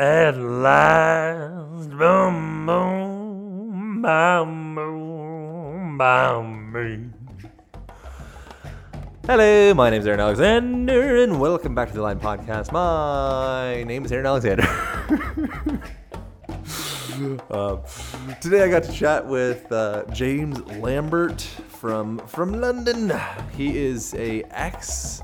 At last, boom, boom, boom, boom, boom, boom. Hello, my name is Aaron Alexander, and welcome back to the Align Podcast. My name is Aaron Alexander. um, today, I got to chat with uh, James Lambert from from London. He is a ex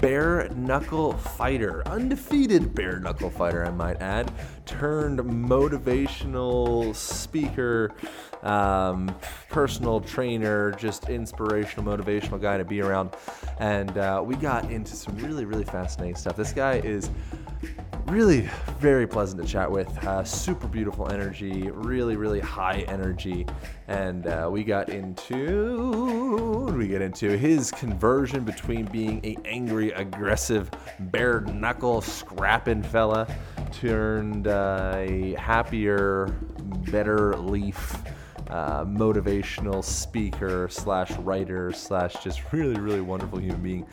bare knuckle fighter, undefeated bare knuckle fighter, I might add, turned motivational speaker, um, personal trainer, just inspirational, motivational guy to be around. And uh, we got into some really, really fascinating stuff. This guy is really very pleasant to chat with. Uh, super beautiful energy, really, really high energy. And uh, we got into we get into his conversion between being a angry, aggressive, bare knuckle, scrapping fella turned uh, a happier, better leaf. Uh, motivational speaker slash writer slash just really really wonderful human being.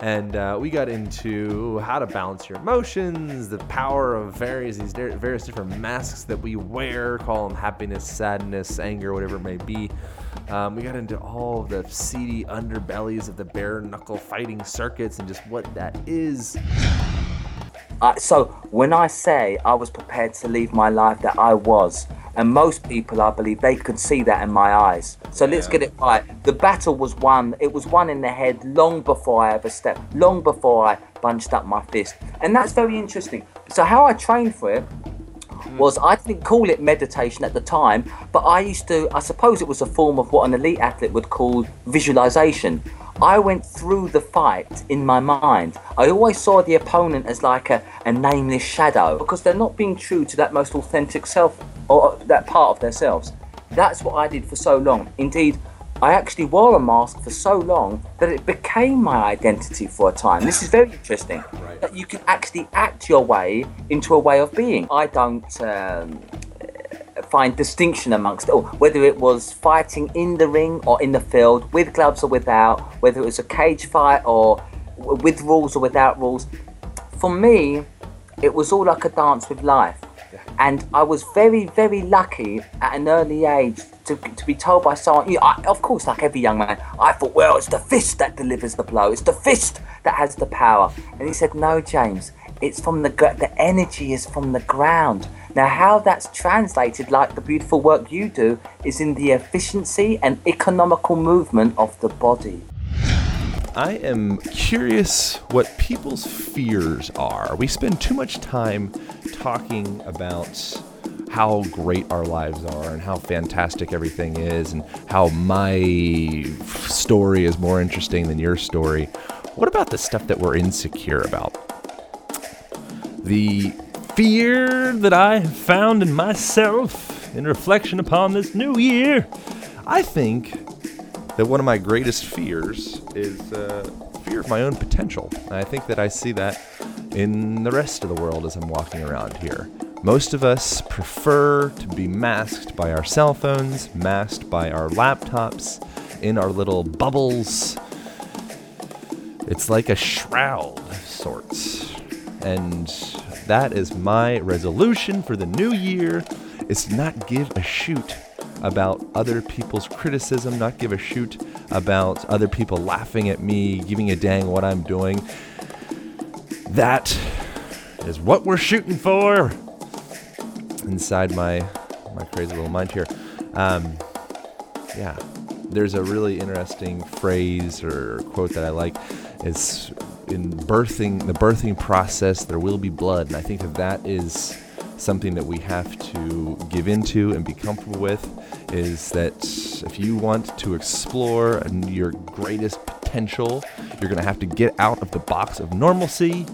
And uh, we got into how to balance your emotions the power of various these various different masks that we wear call them happiness sadness anger whatever it may be. Um, we got into all the seedy underbellies of the bare knuckle fighting circuits and just what that is Uh, so when I say I was prepared to leave my life, that I was, and most people, I believe, they could see that in my eyes. So let's get it right. The battle was won. It was won in the head long before I ever stepped, long before I bunched up my fist, and that's very interesting. So how I trained for it was I didn't call it meditation at the time, but I used to, I suppose it was a form of what an elite athlete would call visualization. I went through the fight in my mind. I always saw the opponent as like a, a nameless shadow because they're not being true to that most authentic self or that part of themselves. That's what I did for so long. Indeed, I actually wore a mask for so long that it became my identity for a time. This is very interesting. That you can actually act your way into a way of being. I don't um, find distinction amongst it all, whether it was fighting in the ring or in the field, with gloves or without, whether it was a cage fight or with rules or without rules. For me, it was all like a dance with life. And I was very, very lucky at an early age to, to be told by someone, you know, I, of course, like every young man, I thought, well, it's the fist that delivers the blow, it's the fist that has the power. And he said, no, James, it's from the the energy is from the ground. Now, how that's translated, like the beautiful work you do, is in the efficiency and economical movement of the body. I am curious what people's fears are. We spend too much time talking about how great our lives are and how fantastic everything is and how my story is more interesting than your story. What about the stuff that we're insecure about? The fear that I have found in myself in reflection upon this new year. I think that one of my greatest fears is uh, fear of my own potential. And I think that I see that in the rest of the world as I'm walking around here. Most of us prefer to be masked by our cell phones, masked by our laptops, in our little bubbles. It's like a shroud of sorts. And that is my resolution for the new year is not give a shoot about other people's criticism, not give a shoot about other people laughing at me, giving a dang what I'm doing. That is what we're shooting for inside my my crazy little mind here. Um, yeah, there's a really interesting phrase or quote that I like. It's in birthing the birthing process. There will be blood, and I think that that is something that we have to give into and be comfortable with. Is that if you want to explore your greatest potential, you're going to have to get out of the box of normalcy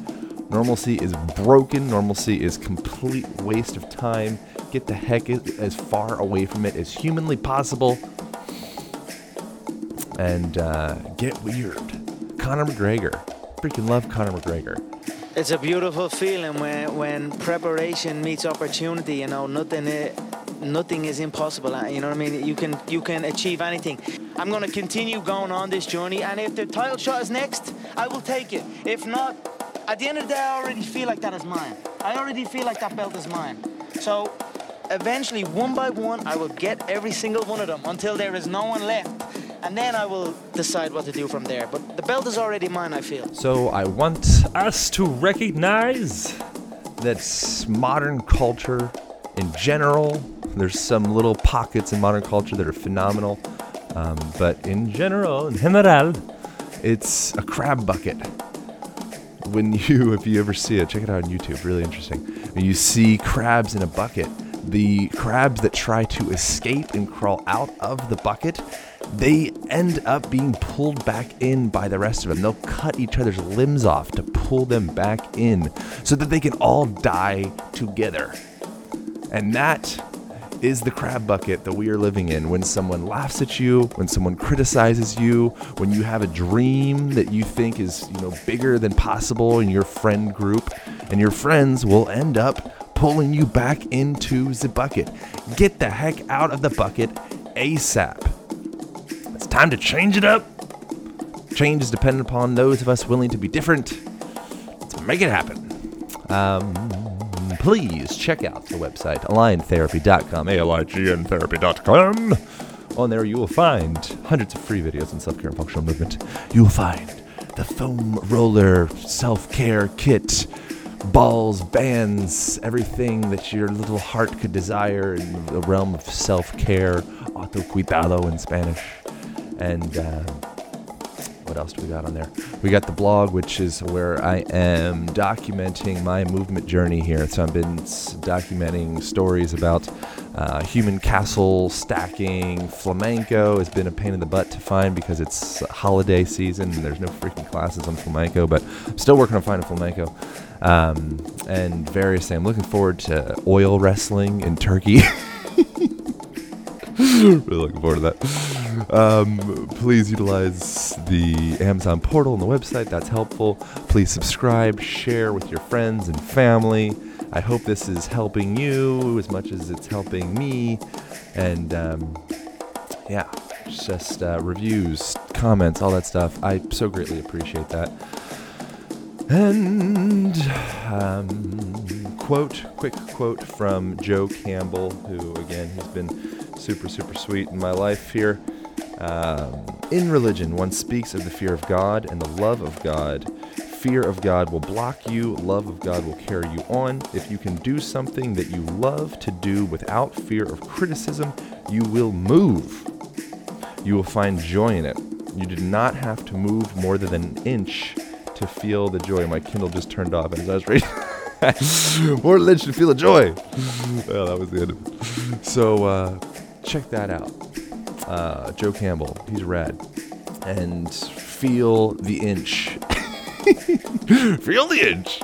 Normalcy is broken. Normalcy is complete waste of time. Get the heck as far away from it as humanly possible. And uh, get weird. Conor McGregor. I freaking love Conor McGregor. It's a beautiful feeling when, when preparation meets opportunity. You know, nothing, nothing is impossible. Uh, you know what I mean? You can, you can achieve anything. I'm to continue going on this journey, and if the title shot is next, I will take it. If not, at the end of the day, I already feel like that is mine. I already feel like that belt is mine. So, eventually, one by one, I will get every single one of them until there is no one left and then I will decide what to do from there. But the belt is already mine, I feel. So I want us to recognize that modern culture in general, there's some little pockets in modern culture that are phenomenal, um, but in general, in general, it's a crab bucket. When you, if you ever see it, check it out on YouTube, really interesting. You see crabs in a bucket, the crabs that try to escape and crawl out of the bucket they end up being pulled back in by the rest of them. They'll cut each other's limbs off to pull them back in so that they can all die together. And that is the crab bucket that we are living in when someone laughs at you, when someone criticizes you, when you have a dream that you think is, you know, bigger than possible in your friend group, and your friends will end up pulling you back into the bucket. Get the heck out of the bucket ASAP It's time to change it up. Change is dependent upon those of us willing to be different. Let's make it happen. Um, please check out the website, aligntherapy.com, A-L-I-G-N therapy.com. On there, you will find hundreds of free videos on self-care and functional movement. You will find the foam roller self-care kit, balls, bands, everything that your little heart could desire in the realm of self-care, autocuidado in Spanish. And uh, what else do we got on there? We got the blog, which is where I am documenting my movement journey here. So I've been documenting stories about uh, human castle stacking. Flamenco has been a pain in the butt to find because it's holiday season and there's no freaking classes on flamenco, but I'm still working on finding flamenco. Um, and various things. I'm looking forward to oil wrestling in Turkey. really looking forward to that. Um, please utilize the Amazon portal and the website. That's helpful. Please subscribe, share with your friends and family. I hope this is helping you as much as it's helping me. And um, yeah, just uh, reviews, comments, all that stuff. I so greatly appreciate that. And um, quote, quick quote from Joe Campbell, who again has been super, super sweet in my life here. Um, in religion, one speaks of the fear of God and the love of God. Fear of God will block you, love of God will carry you on. If you can do something that you love to do without fear of criticism, you will move. You will find joy in it. You do not have to move more than an inch to feel the joy. My Kindle just turned off as I was reading. More Lynch to feel the joy. well, that was the end of it. So uh, check that out. Uh, Joe Campbell, he's rad. And feel the inch. Feel the inch.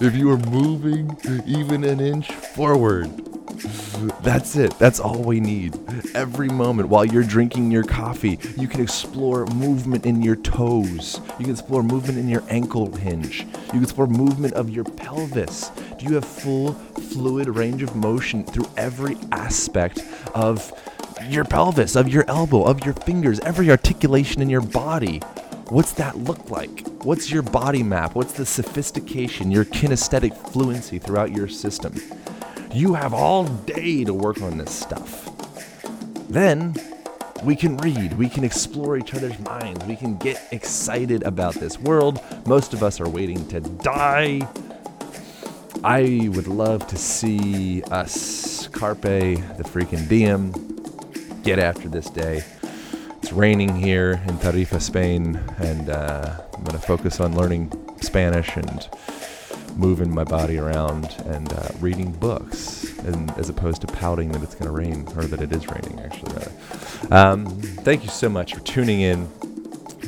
If you are moving even an inch forward, that's it. That's all we need. Every moment while you're drinking your coffee, you can explore movement in your toes. You can explore movement in your ankle hinge. You can explore movement of your pelvis. Do you have full fluid range of motion through every aspect of your pelvis, of your elbow, of your fingers, every articulation in your body? What's that look like? What's your body map? What's the sophistication, your kinesthetic fluency throughout your system? You have all day to work on this stuff. Then we can read, we can explore each other's minds, we can get excited about this world. Most of us are waiting to die. I would love to see us, Carpe, the freaking diem, get after this day. It's raining here in Tarifa, Spain, and uh, I'm going to focus on learning Spanish and moving my body around and uh, reading books, and as opposed to pouting that it's going to rain or that it is raining. Actually. Um, thank you so much for tuning in.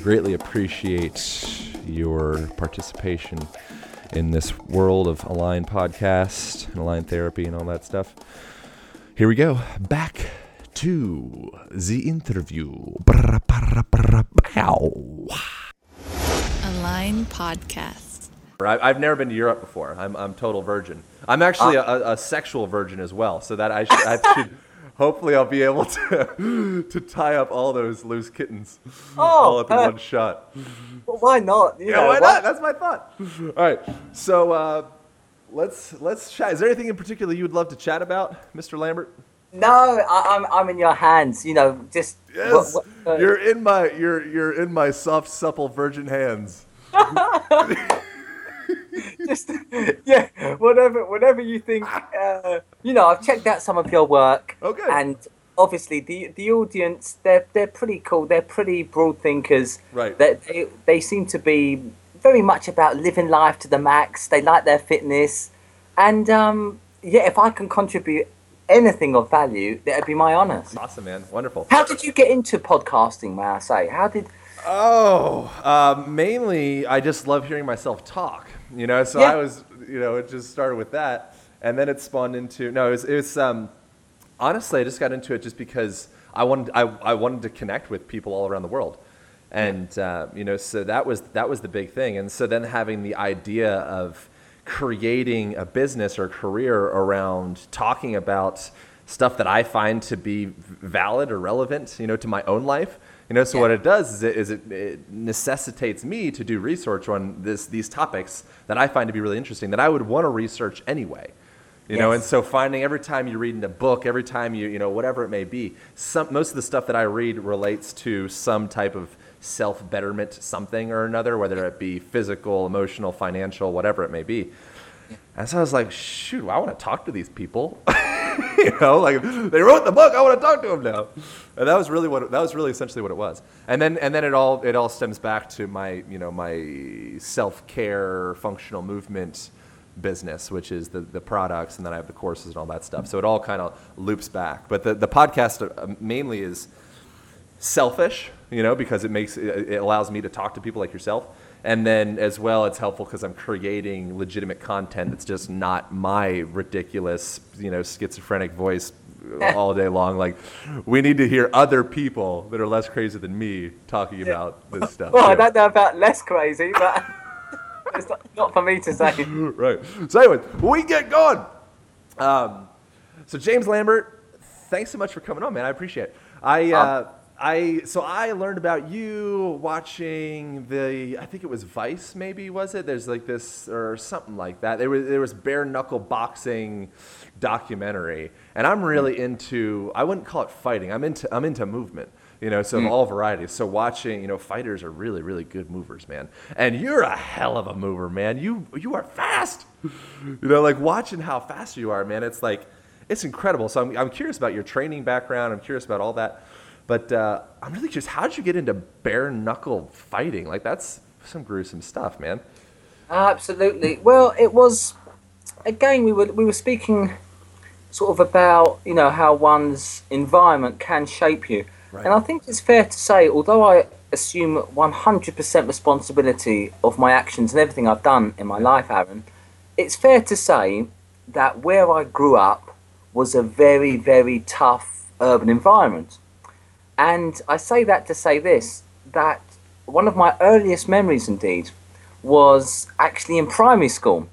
Greatly appreciate your participation in this world of Align podcast and Align therapy and all that stuff. Here we go. Back to the interview. Align Podcast. I- I've never been to Europe before. I'm I'm total virgin. I'm actually a, a sexual virgin as well. So that I should, I should hopefully I'll be able to to tie up all those loose kittens all up in uh, one shot. Well, why not? You Yeah, know, why not? That's my thought. All right, so uh, let's let's chat. Is there anything in particular you would love to chat about, Mr. Lambert? No, I, I'm I'm in your hands. You know, just Yes, what- what- uh, you're in my you're you're in my soft, supple virgin hands. just yeah, whatever whatever you think. Uh, you know, I've checked out some of your work. Okay. And obviously, the the audience they're they're pretty cool. They're pretty broad thinkers. Right. They they, they seem to be very much about living life to the max. They like their fitness, and um, yeah, if I can contribute anything of value, that'd be my honour. Awesome, man. Wonderful. How did you get into podcasting? May I say? How did? Oh, uh, mainly I just love hearing myself talk. You know, so Yeah. I was, you know, it just started with that, and then it spawned into no, it was, it was um, honestly I just got into it just because I wanted I, I wanted to connect with people all around the world, and uh, you know, so that was that was the big thing, and so then having the idea of creating a business or career around talking about stuff that I find to be valid or relevant, you know, to my own life. You know, so what it does is, it, is it, it necessitates me to do research on this, these topics that I find to be really interesting that I would want to research anyway. You know, and so finding every time you're reading a book, every time you, you know, whatever it may be, some, most of the stuff that I read relates to some type of self betterment, something or another, whether it be physical, emotional, financial, whatever it may be. And so I was like, shoot, I want to talk to these people. you know, like they wrote the book, I want to talk to them now. And that was really what that was really essentially what it was. And then and then it all it all stems back to my you know my self care functional movement business, which is the, the products, and then I have the courses and all that stuff. So it all kind of loops back. But the, the podcast uh, mainly is selfish, you know, because it makes it allows me to talk to people like yourself. And then as well, it's helpful because I'm creating legitimate content that's just not my ridiculous, you know, schizophrenic voice all day long. Like, we need to hear other people that are less crazy than me talking about this stuff. Well, I don't know about less crazy, but it's not, not for me to say. right. So, anyway, we get going. Um, so, James Lambert, thanks so much for coming on, man. I appreciate it. I, uh, I, so I learned about you watching the, I think it was Vice, maybe was it? There's like this or something like that. There was there was bare knuckle boxing documentary, and I'm hmm. really into. I wouldn't call it fighting. I'm into I'm into movement. You know, so of all varieties. So watching, you know, fighters are really, really good movers, man. And you're a hell of a mover, man. You you are fast. You know, like watching how fast you are, man. It's like it's incredible. So I'm I'm curious about your training background. I'm curious about all that. But uh, I'm really curious. how did you get into bare knuckle fighting? Like that's some gruesome stuff, man. Absolutely. Well, it was again we were we were speaking sort of about you know how one's environment can shape you, Right. and I think it's fair to say, although I assume 100% responsibility of my actions and everything I've done in my life, Aaron, it's fair to say that where I grew up was a very very tough urban environment. And I say that to say this that one of my earliest memories, indeed, was actually in primary school.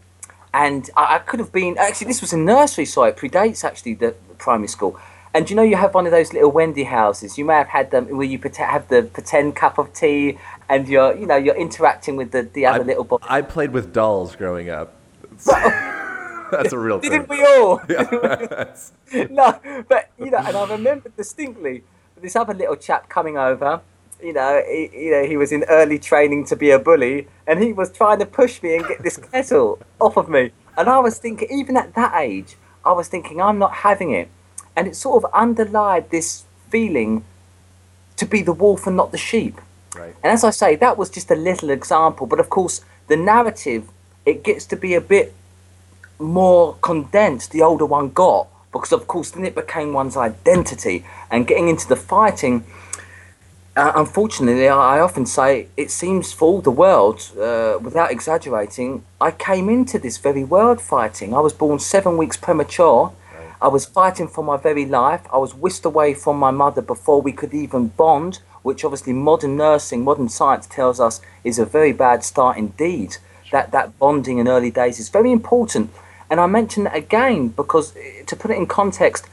And I, I could have been, actually, this was in nursery, so it predates actually the, the primary school. And you know, you have one of those little Wendy houses. You may have had them where you pretend, have the pretend cup of tea, and you're, you know, you're interacting with the, the other I, little boy. I played with dolls growing up. That's a real thing. Didn't we all? That's- no, but you know, and I remember distinctly this other little chap coming over. You know, he, you know, he was in early training to be a bully, and he was trying to push me and get this kettle off of me. And I was thinking, even at that age, I was thinking, I'm not having it. And it sort of underlined this feeling to be the wolf and not the sheep. right. And as I say, that was just a little example. But of course, the narrative, it gets to be a bit more condensed the older one got. Because of course, then it became one's identity. And getting into the fighting, uh, unfortunately, I, often say it seems for all the world, uh, without exaggerating, I came into this very world fighting. I was born seven weeks premature. I was fighting for my very life. I was whisked away from my mother before we could even bond, which obviously modern nursing, modern science tells us is a very bad start indeed. That that bonding in early days is very important. And I mention that again because eh, to put it in context,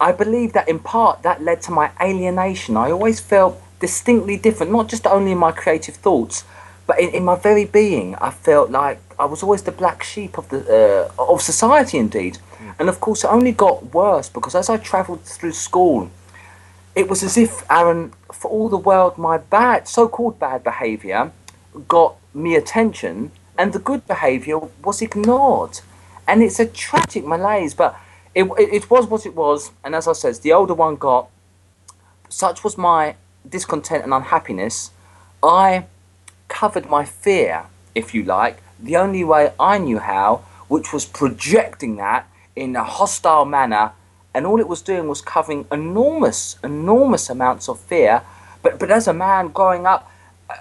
I believe that in part that led to my alienation. I always felt distinctly different, not just only in my creative thoughts, but in, in my very being. I felt like I was always the black sheep of the uh, of society, indeed. And of course, it only got worse because as I travelled through school, it was as if Aaron, for all the world, my bad, so-called bad behaviour, got me attention, and the good behaviour was ignored. And it's a tragic malaise, but it, it, it was what it was. And as I said, the older one got, such was my discontent and unhappiness, I covered my fear, if you like, the only way I knew how, which was projecting that in a hostile manner, and all it was doing was covering enormous, enormous amounts of fear. But, but as a man growing up, uh,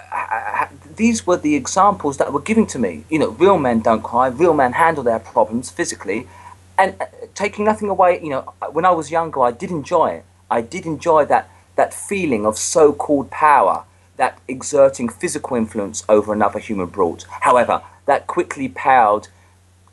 these were the examples that were given to me. You know, real men don't cry, real men handle their problems physically. And uh, taking nothing away, you know, when I was younger, I did enjoy it. I did enjoy that, that feeling of so called power, that exerting physical influence over another human brought. However, that quickly paled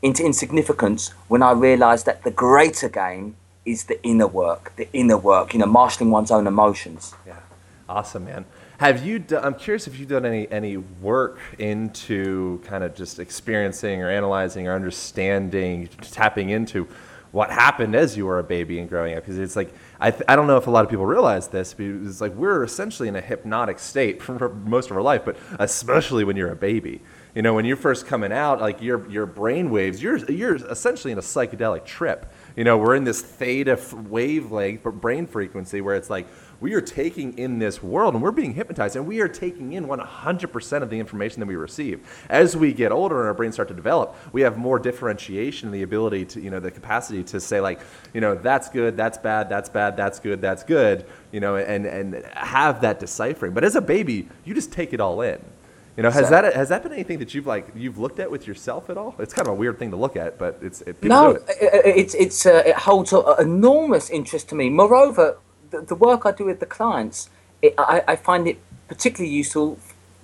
into insignificance when I realised that the greater game is the inner work, the inner work, you know, marshalling one's own emotions. Yeah, awesome, man. Have you? Do, I'm curious if you've done any any work into kind of just experiencing or analyzing or understanding, tapping into what happened as you were a baby and growing up. Because it's like I, th- I don't know if a lot of people realize this, but it's like we're essentially in a hypnotic state for most of our life, but especially when you're a baby. You know, when you're first coming out, like your your brain waves, you're you're essentially in a psychedelic trip. You know, we're in this theta wavelength brain frequency where it's like we are taking in this world and we're being hypnotized and we are taking in 100% of the information that we receive. As we get older and our brains start to develop, we have more differentiation and the ability to, you know, the capacity to say like, you know, that's good, that's bad, that's bad, that's good, that's good, you know, and, and have that deciphering. But as a baby, you just take it all in. You know, has that has that been anything that you've like you've looked at with yourself at all? It's kind of a weird thing to look at, but it's it, no, it. it's it's uh, it holds enormous interest to me. Moreover, the, the work I do with the clients, it, I, I find it particularly useful,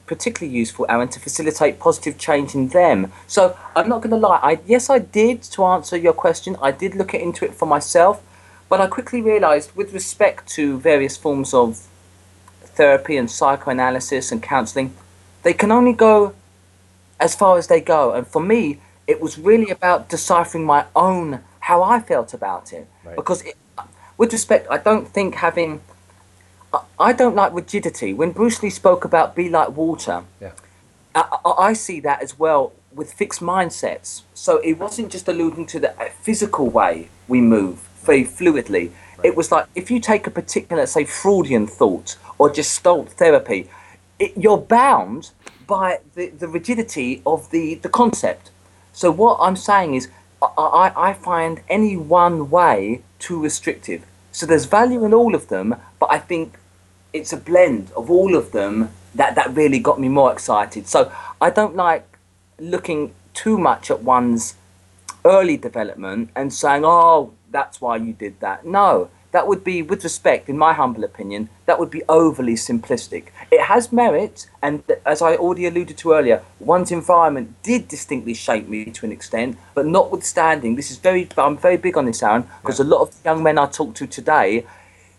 particularly useful, Aaron, to facilitate positive change in them. So I'm not going to lie. I yes, I did to answer your question. I did look into it for myself, but I quickly realised, with respect to various forms of therapy and psychoanalysis and counselling they can only go as far as they go. And for me, it was really about deciphering my own how I felt about it. Right. Because, it, with respect, I don't think having. I don't like rigidity. When Bruce Lee spoke about be like water, yeah. I, I see that as well with fixed mindsets. So it wasn't just alluding to the uh, physical way we move very fluidly. Right. It was like if you take a particular, say, Freudian thought or Gestalt therapy, it, you're bound by the, the rigidity of the, the concept. So what I'm saying is, I, I find any one way too restrictive. So there's value in all of them, but I think it's a blend of all of them that, that really got me more excited. So I don't like looking too much at one's early development and saying, oh, that's why you did that. No, that would be, with respect, in my humble opinion, that would be overly simplistic. It has merit, and as I already alluded to earlier, one's environment did distinctly shape me to an extent, but notwithstanding, this is very, I'm very big on this, Aaron, because yeah. a lot of young men I talk to today,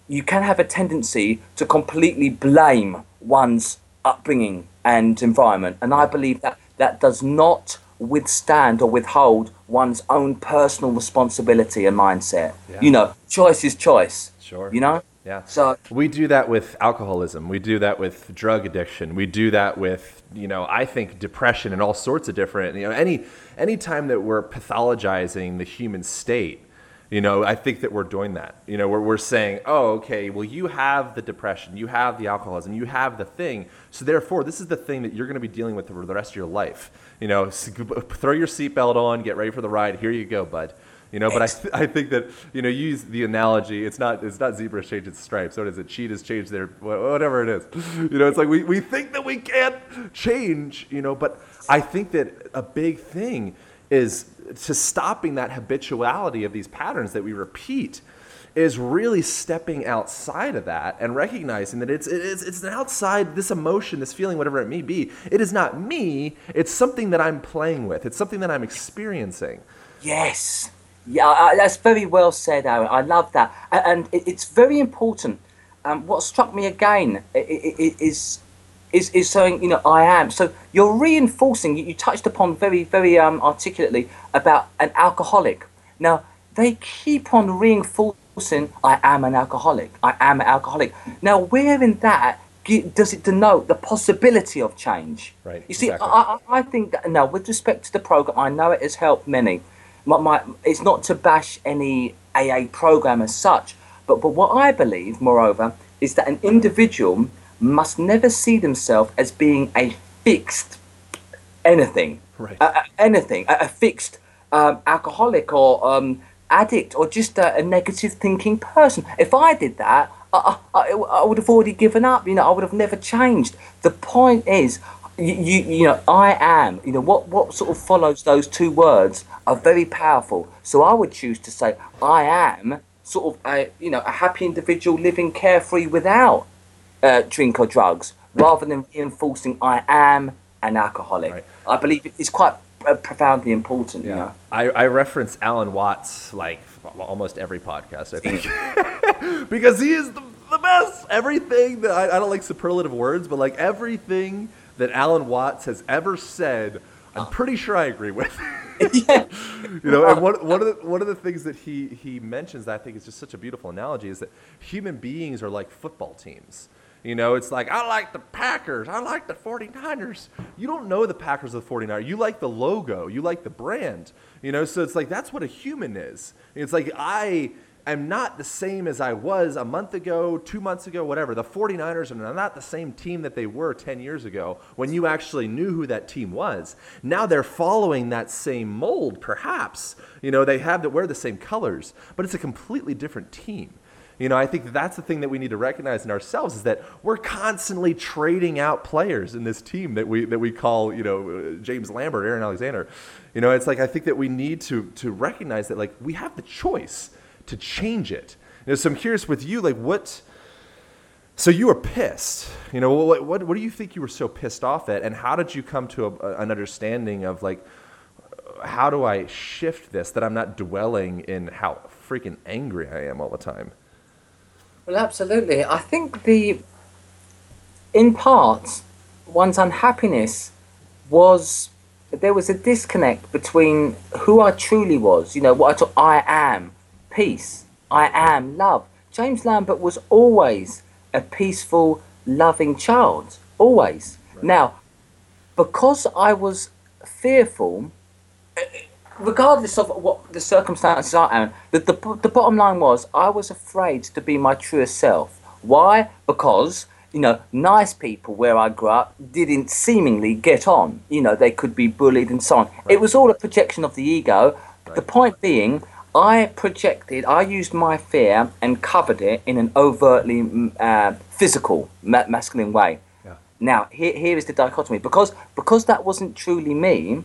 you can have a tendency to completely blame one's upbringing and environment, and I believe that that does not withstand or withhold one's own personal responsibility and mindset. Yeah. You know, choice is choice. Sure. You know? Yeah. So we do that with alcoholism. We do that with drug addiction. We do that with, you know, I think depression and all sorts of different, you know, any any time that we're pathologizing the human state, you know, I think that we're doing that. You know, we're, we're saying, oh, okay, well, you have the depression, you have the alcoholism, you have the thing. So therefore, this is the thing that you're going to be dealing with for the rest of your life. You know, throw your seatbelt on, get ready for the ride. Here you go, bud. You know, but I, th- I think that you know use the analogy. It's not it's not zebras change its stripes. What is it? Cheetahs change their whatever it is. You know, it's like we, we think that we can't change. You know, but I think that a big thing is to stopping that habituality of these patterns that we repeat is really stepping outside of that and recognizing that it's, it's, it's an outside, this emotion, this feeling, whatever it may be. It is not me, it's something that I'm playing with, it's something that I'm experiencing. Yes. Yeah, I, that's very well said, Aaron. I love that. And it, it's very important. Um, what struck me again is is is saying, you know, I am. So you're reinforcing. You, you touched upon very very um, articulately about an alcoholic. Now they keep on reinforcing, I am an alcoholic. I am an alcoholic. Now where in that does it denote the possibility of change? Right, You see, exactly. I, I, think that now, with respect to the program, I know it has helped many. My, my, it's not to bash any AA program as such, but but what I believe, moreover, is that an individual must never see themselves as being a fixed anything, Right. uh, anything, a, a fixed um, alcoholic or um, addict or just a, a negative thinking person. If I did that, I, I, I would have already given up. You know, I would have never changed. The point is, you, you, you know, I am. You know, what what sort of follows those two words are very powerful. So I would choose to say, I am sort of a you know a happy individual living carefree without uh, drink or drugs, rather than reinforcing I am an alcoholic. Right. I believe it's quite Uh, profoundly important. You know. I, I reference Alan Watts like almost every podcast, I think, because he is the, the best. Everything that I, I don't like superlative words, but like everything that Alan Watts has ever said, I'm ah. pretty sure I agree with. you know, and one, one of the one of the things that he he mentions that I think is just such a beautiful analogy is that human beings are like football teams. You know, it's like, I like the Packers. I like the 49ers. You don't know the Packers or the 49ers. You like the logo. You like the brand. You know, so it's like, that's what a human is. It's like, I am not the same as I was a month ago, two months ago, whatever. The 49ers are not the same team that they were 10 years ago when you actually knew who that team was. Now they're following that same mold, perhaps. You know, they have that wear the same colors, but it's a completely different team. You know, I think that's the thing that we need to recognize in ourselves is that we're constantly trading out players in this team that we that we call, you know, uh, James Lambert, Aaron Alexander. You know, it's like I think that we need to to recognize that like we have the choice to change it. You know, so I'm curious with you, like what. So you were pissed. You know, what, what what do you think you were so pissed off at, and how did you come to a, an understanding of like how do I shift this that I'm not dwelling in how freaking angry I am all the time? Well, absolutely. I think the, in part, one's unhappiness was there was a disconnect between who I truly was. You know what I thought I am, peace. I am love. James Lambert was always a peaceful, loving child. Always. Now, because I was fearful regardless of what the circumstances are, Aaron, the, the, the bottom line was I was afraid to be my truest self. Why? Because, you know, nice people where I grew up didn't seemingly get on. You know, they could be bullied and so on. It was all a projection of the ego. The point being, I projected, I used my fear and covered it in an overtly mm, uh, physical, ma- masculine way. Yeah. Now, here, here is the dichotomy. Because, because that wasn't truly me,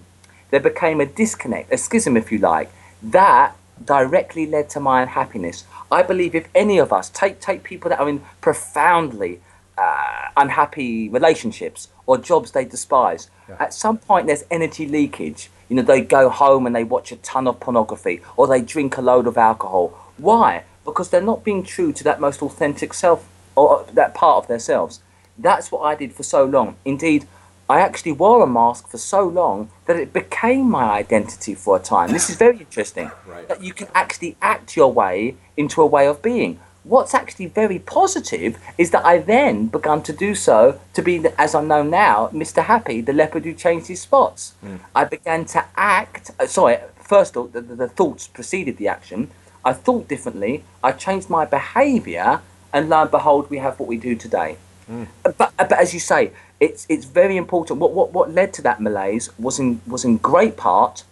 there became a disconnect, a schism, if you like. That directly led to my unhappiness. I believe if any of us take take people that are in profoundly uh, unhappy relationships or jobs they despise, at some point there's energy leakage. You know, they go home and they watch a ton of pornography or they drink a load of alcohol. Why? Because they're not being true to that most authentic self or that part of themselves. That's what I did for so long. Indeed, I actually wore a mask for so long that it became my identity for a time. This is very interesting. Right. That you can actually act your way into a way of being. What's actually very positive is that I then began to do so to be, as I know now, Mr. Happy, the leopard who changed his spots. Hmm. I began to act. uh, Sorry, first the, the, the thoughts preceded the action. I thought differently. I changed my behaviour, and lo and behold, we have what we do today. Hmm. But, uh, but as you say, it's it's very important. What what what led to that malaise was in was in great part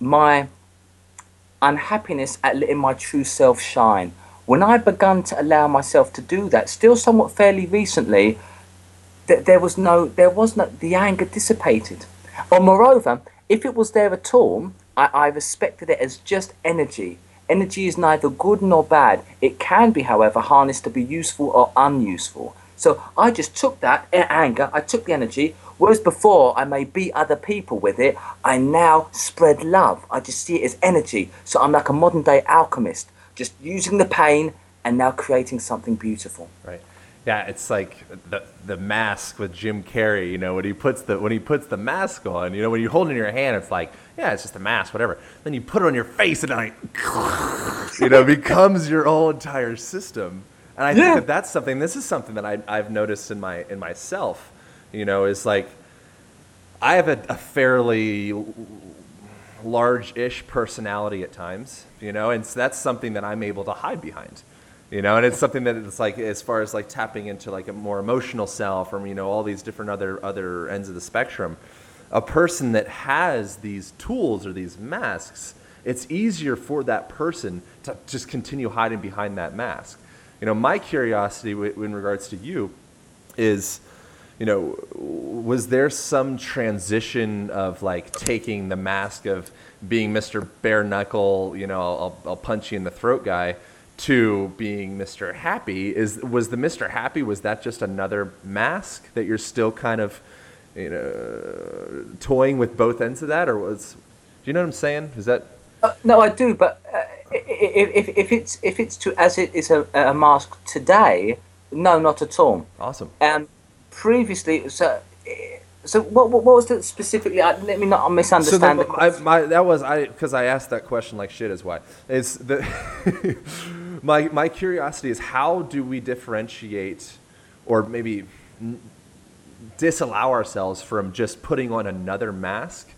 my unhappiness at letting my true self shine. When I began to allow myself to do that, still somewhat fairly recently, that there was no, there was no, the anger dissipated. Or moreover, if it was there at all, I, I respected it as just energy. Energy is neither good nor bad. It can be, however, harnessed to be useful or unuseful. So I just took that anger, I took the energy, whereas before I may beat other people with it, I now spread love. I just see it as energy. So I'm like a modern day alchemist, just using the pain and now creating something beautiful. Right. Yeah, it's like the the mask with Jim Carrey. You know, when he puts the when he puts the mask on, you know, when you hold it in your hand, it's like, yeah, it's just a mask, whatever. Then you put it on your face, and like, you know, becomes your whole entire system. And I Yeah. think that that's something. This is something that I, I've noticed in my in myself. You know, is like, I have a, a fairly large-ish personality at times, you know, and so that's something that I'm able to hide behind, you know, and it's something that it's like as far as like tapping into like a more emotional self or you know all these different other other ends of the spectrum. A person that has these tools or these masks, it's easier for that person to just continue hiding behind that mask. You know, my curiosity w- in regards to you is you know was there some transition of like taking the mask of being mr bare knuckle you know I'll, I'll punch you in the throat guy to being mr happy? Is was the mr happy was that just another mask that you're still kind of you know toying with both ends of that or was do you know what i'm saying? Is that Uh, no, I do, but uh, i- i- if, if it's if it's to as it is a, a mask today, no, not at all. awesome Um, previously, so so what what what was the specifically? uh, Let me not So misunderstand. the, the I, question. my, that was I because I asked that question like shit is why is the my my curiosity is how do we differentiate or maybe n- disallow ourselves from just putting on another mask,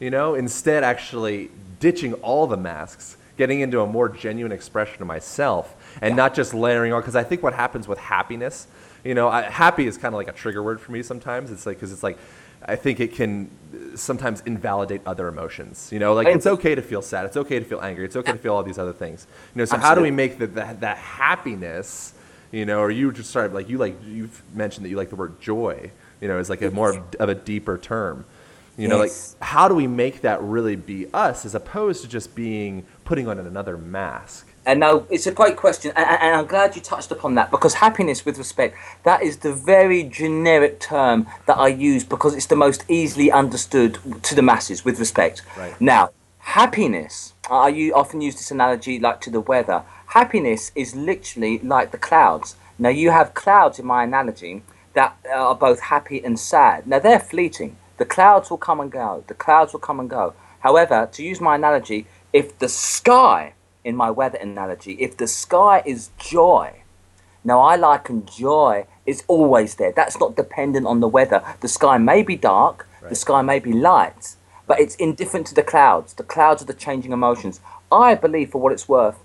you know, instead actually ditching all the masks, getting into a more genuine expression of myself, and not just layering on. Because I think what happens with happiness, you know, I, happy is kind of like a trigger word for me sometimes. It's like because it's like I think it can uh, sometimes invalidate other emotions. You know, like it's okay to feel sad, it's okay to feel angry, it's okay to feel all these other things. You know, so how do we Absolutely. make the, the, that happiness? You know, or you just started like you like you've mentioned that you like the word joy. You know, is like a more of, of a deeper term. You know, Yes. like how do we make that really be us as opposed to just being putting on another mask? And now it's a great question, and, I'm glad you touched upon that because happiness, with respect, that is the very generic term that I use because it's the most easily understood to the masses. With respect, Right. now, happiness. I often use this analogy like to the weather. Happiness is literally like the clouds. Now you have clouds in my analogy that are both happy and sad. Now they're fleeting. The clouds will come and go. The clouds will come and go. However, to use my analogy, if the sky, in my weather analogy, if the sky is joy, now I liken joy is always there. That's not dependent on the weather. The sky may be dark, the sky may be light, but it's indifferent to the clouds. The clouds are the changing emotions. I believe, for what it's worth,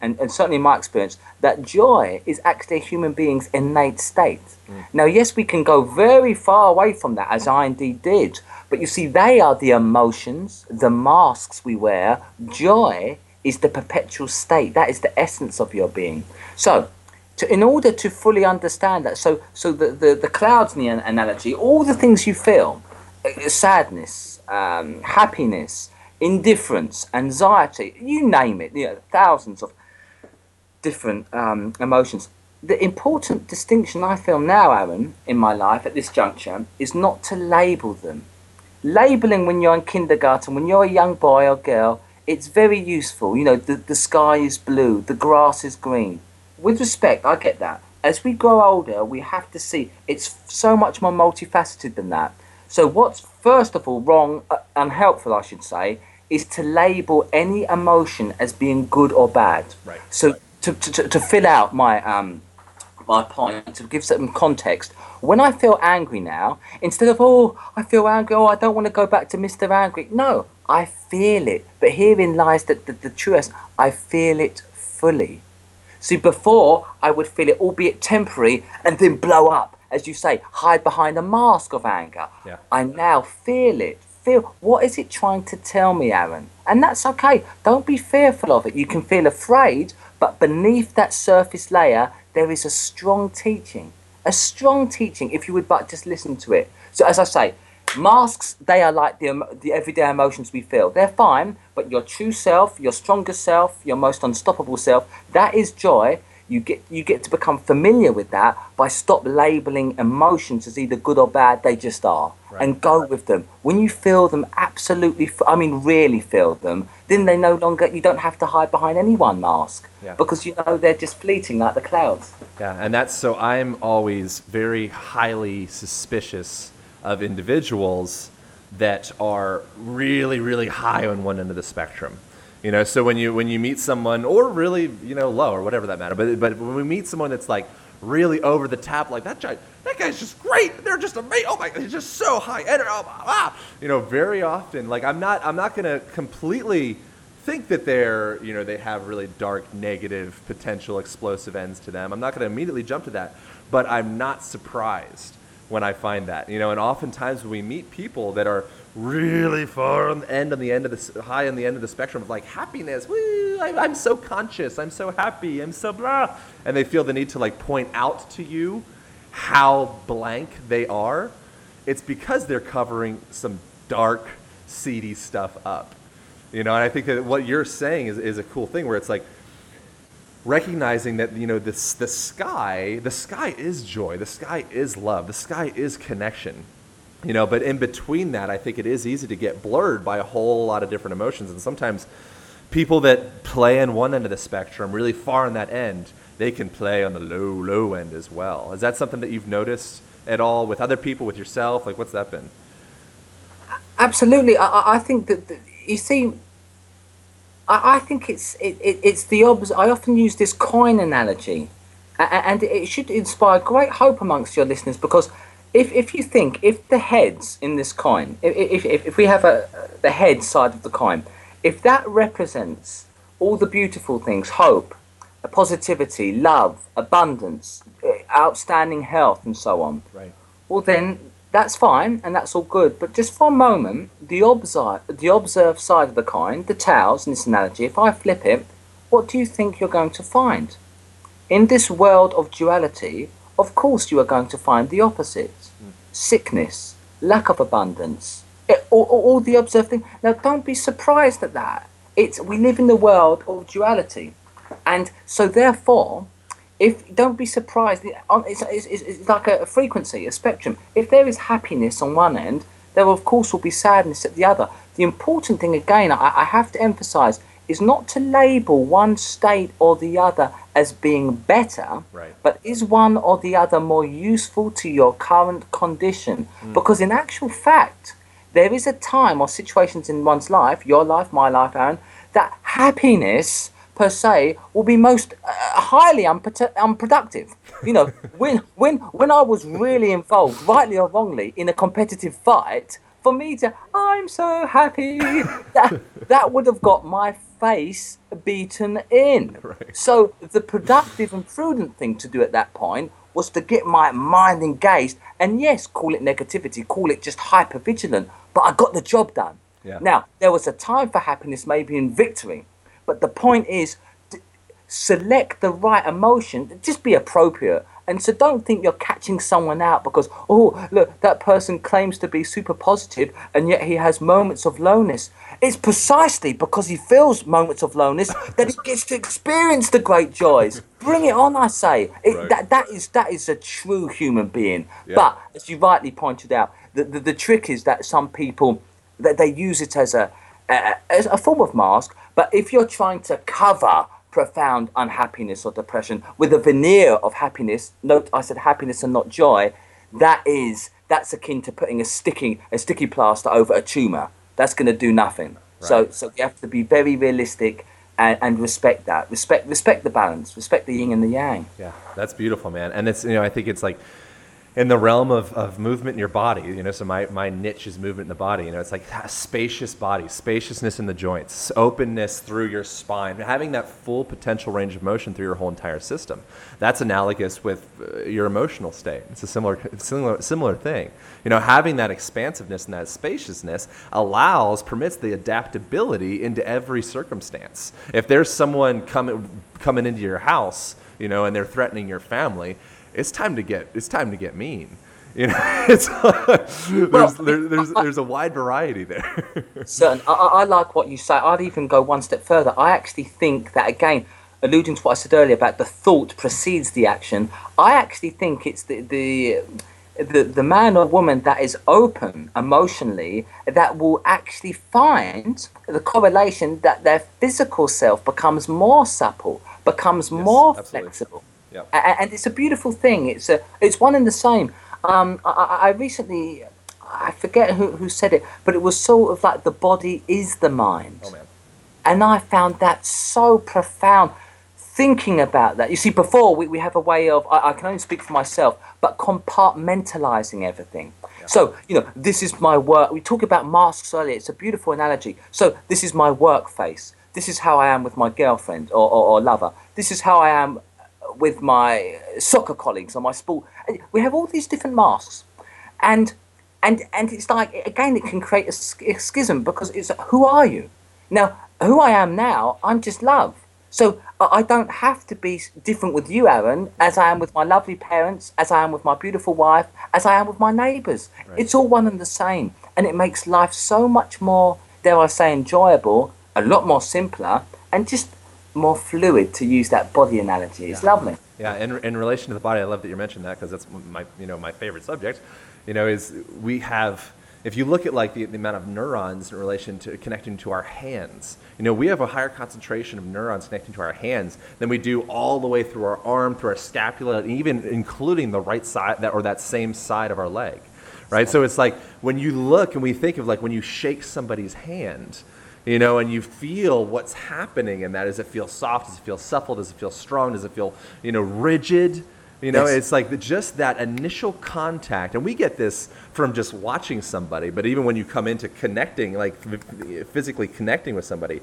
and, and certainly in my experience, that joy is actually a human being's innate state. Mm. Now, yes, we can go very far away from that, as I indeed did, but you see, they are the emotions, the masks we wear. Joy is the perpetual state, that is the essence of your being. So, to, in order to fully understand that, so so the, the, the clouds the an- analogy, all the things you feel, uh, sadness, um, happiness, indifference, anxiety, you name it, you know, thousands of different um, emotions. The important distinction I feel now, Aaron, in my life at this juncture, is not to label them. Labeling when you're in kindergarten, when you're a young boy or girl, it's very useful. You know, the, the sky is blue, the grass is green. With respect, I get that. As we grow older, we have to see it's so much more multifaceted than that. So, what's first of all wrong, uh, unhelpful, I should say, is to label any emotion as being good or bad. Right. So, to, to, to- to fill out my um, my point, to give some context, when I feel angry now, instead of, oh, I feel angry, oh, I don't want to go back to Mr. Angry, no, I feel it. But herein lies the, the, the truest, I feel it fully. See, before I would feel it, albeit temporary, and then blow up, as you say, hide behind a mask of anger. Yeah. I now feel it. Feel what is it trying to tell me, Aaron? And that's okay. Don't be fearful of it. You can feel afraid, but beneath that surface layer, there is a strong teaching. A strong teaching, if you would but just listen to it. So, as I say, masks, they are like the, the everyday emotions we feel. They're fine, but your true self, your strongest self, your most unstoppable self, that is joy. You get, you get to become familiar with that by stop labeling emotions as either good or bad. They just are. And go with them. When you feel them absolutely, f- I mean, really feel them, then they no longer, you don't have to hide behind any one mask. Yeah. Because you know they're just fleeting like the clouds. Yeah, and that's so I'm always very highly suspicious of individuals that are really, really high on one end of the spectrum. You know, so when you when you meet someone, or really, you know, low or whatever that matter, but but when we meet someone that's like really over the top, like that guy, that guy's just great. They're just amazing. Oh my, he's just so high energy. Oh. You know, very often, like I'm not I'm not gonna completely think that they're, you know, they have really dark, negative, potential explosive ends to them. I'm not going to immediately jump to that, but I'm not surprised when I find that, you know. And oftentimes when we meet people that are really far on the end, on the end of the high on the end of the spectrum of like happiness, woo, I, I'm so conscious, I'm so happy, I'm so blah, and they feel the need to like point out to you how blank they are. It's because they're covering some dark, seedy stuff up. You know, and I think that what you're saying is, is a cool thing where it's like recognizing that, you know, this, the sky, the sky is joy, the sky is love, the sky is connection. You know, but in between that, I think it is easy to get blurred by a whole lot of different emotions. And sometimes people that play in one end of the spectrum, really far on that end, they can play on the low, low end as well. Is that something that you've noticed at all with other people, with yourself? Like, what's that been? Absolutely, I, I- think that, that you see, I, I think it's it, it, it's the obs. I often use this coin analogy, and it should inspire great hope amongst your listeners because if, if you think if the heads in this coin, if, if, if, we have a the head side of the coin, if that represents all the beautiful things, hope, positivity, love, abundance, eh, outstanding health, and so on Right. well then that's fine and that's all good. But just for a moment, the observe the observed side of the coin, the tails in this analogy, if I flip it, what do you think you're going to find? In this world of duality, of course you are going to find the opposite. Hmm. Sickness, lack of abundance, eh, it, all, all, the observed things. Now don't be surprised at that. It's we live in the world of duality. And so therefore, if don't be surprised eh, it's, it's, it's, it's like a, a frequency a spectrum if there is happiness on one end there of course will be sadness at the other the important thing again I, I have to emphasize is not to label one state or the other as being better Right. but is one or the other more useful to your current condition because in actual fact there is a time or situations in one's life your life my life aaron that happiness per se will be most uh, highly unprote- unproductive. You know, when when when I was really involved, rightly or wrongly, in a competitive fight, for me to I'm so happy that that would have got my face beaten in. Right. So the productive and prudent thing to do at that point was to get my mind engaged and yes, call it negativity, call it just hyper vigilant, but I got the job done. Yeah. Now, there was a time for happiness maybe in victory, but the point is select the right emotion, just be appropriate. And so don't think you're catching someone out because, oh, look, that person claims to be super positive and yet he has moments of lowness. It's precisely because he feels moments of lowness that he gets to experience the great joys. Bring it on, I say. It, Right. that, that, is, that is a true human being. Yeah. But as you rightly pointed out, the, the, the trick is that some people that they use it as a, a as a form of mask. But if you're trying to cover profound unhappiness or depression with a veneer of happiness, note I said happiness and not joy, that is that's akin to putting a sticking a sticky plaster over a tumor. That's going to do nothing. So so you have to be very realistic and, and respect that. Respect respect the balance. Respect the yin and the yang. Yeah, that's beautiful, man. And it's you know I think it's like in the realm of, of movement in your body, you know, so my, my niche is movement in the body. You know, it's like spacious body, spaciousness in the joints, openness through your spine, having that full potential range of motion through your whole entire system. That's analogous with uh, your emotional state. It's a similar, similar, similar thing. You know, having that expansiveness and that spaciousness allows, permits the adaptability into every circumstance. If there's someone coming, coming into your house, you know, and they're threatening your family, it's time to get it's time to get mean. You know, it's there's, there, there's there's a wide variety there. Certain, I, I like what you say. I'd even go one step further. I actually think that again, alluding to what I said earlier about the thought precedes the action. I actually think it's the the the, the man or woman that is open emotionally that will actually find the correlation that their physical self becomes more supple, becomes Yes, more absolutely. flexible. Yep. And it's a beautiful thing. It's a, it's one and the same. Um, I, I recently, I forget who, who said it, but it was sort of like the body is the mind. Oh man. And I found that so profound. Thinking about that, you see, before we, we have a way of, I, I can only speak for myself, but compartmentalizing everything. So, you know, this is my work. We talked about masks earlier. It's a beautiful analogy. So, this is my work face. This is how I am with my girlfriend or, or, or lover. This is how I am with my soccer colleagues or my sport. We have all these different masks. And and and it's like again it can create a, sch- a schism because it's who are you? Now who i am now i'm just love. So i I don't have to be different with you aaron as i am with my lovely parents as i am with my beautiful wife as i am with my neighbors it's all one and the same. And it makes life so much more dare i say enjoyable a lot more simpler and just more fluid to use that body analogy it's lovely Yeah, in, in relation to the body, I love that you mentioned that because that's my you know my favorite subject. You know, is we have if you look at like the, the amount of neurons in relation to connecting to our hands. You know, we have a higher concentration of neurons connecting to our hands than we do all the way through our arm, through our scapula, and even including the right side that or that same side of our leg. Right? So it's like when you look and we think of like when you shake somebody's hand, you know, and you feel what's happening in that. Does it feel soft? Does it feel supple? Does it feel strong? Does it feel, you know, rigid? You know, Yes. it's like the, just that initial contact, and we get this from just watching somebody. But even when you come into connecting, like physically connecting with somebody,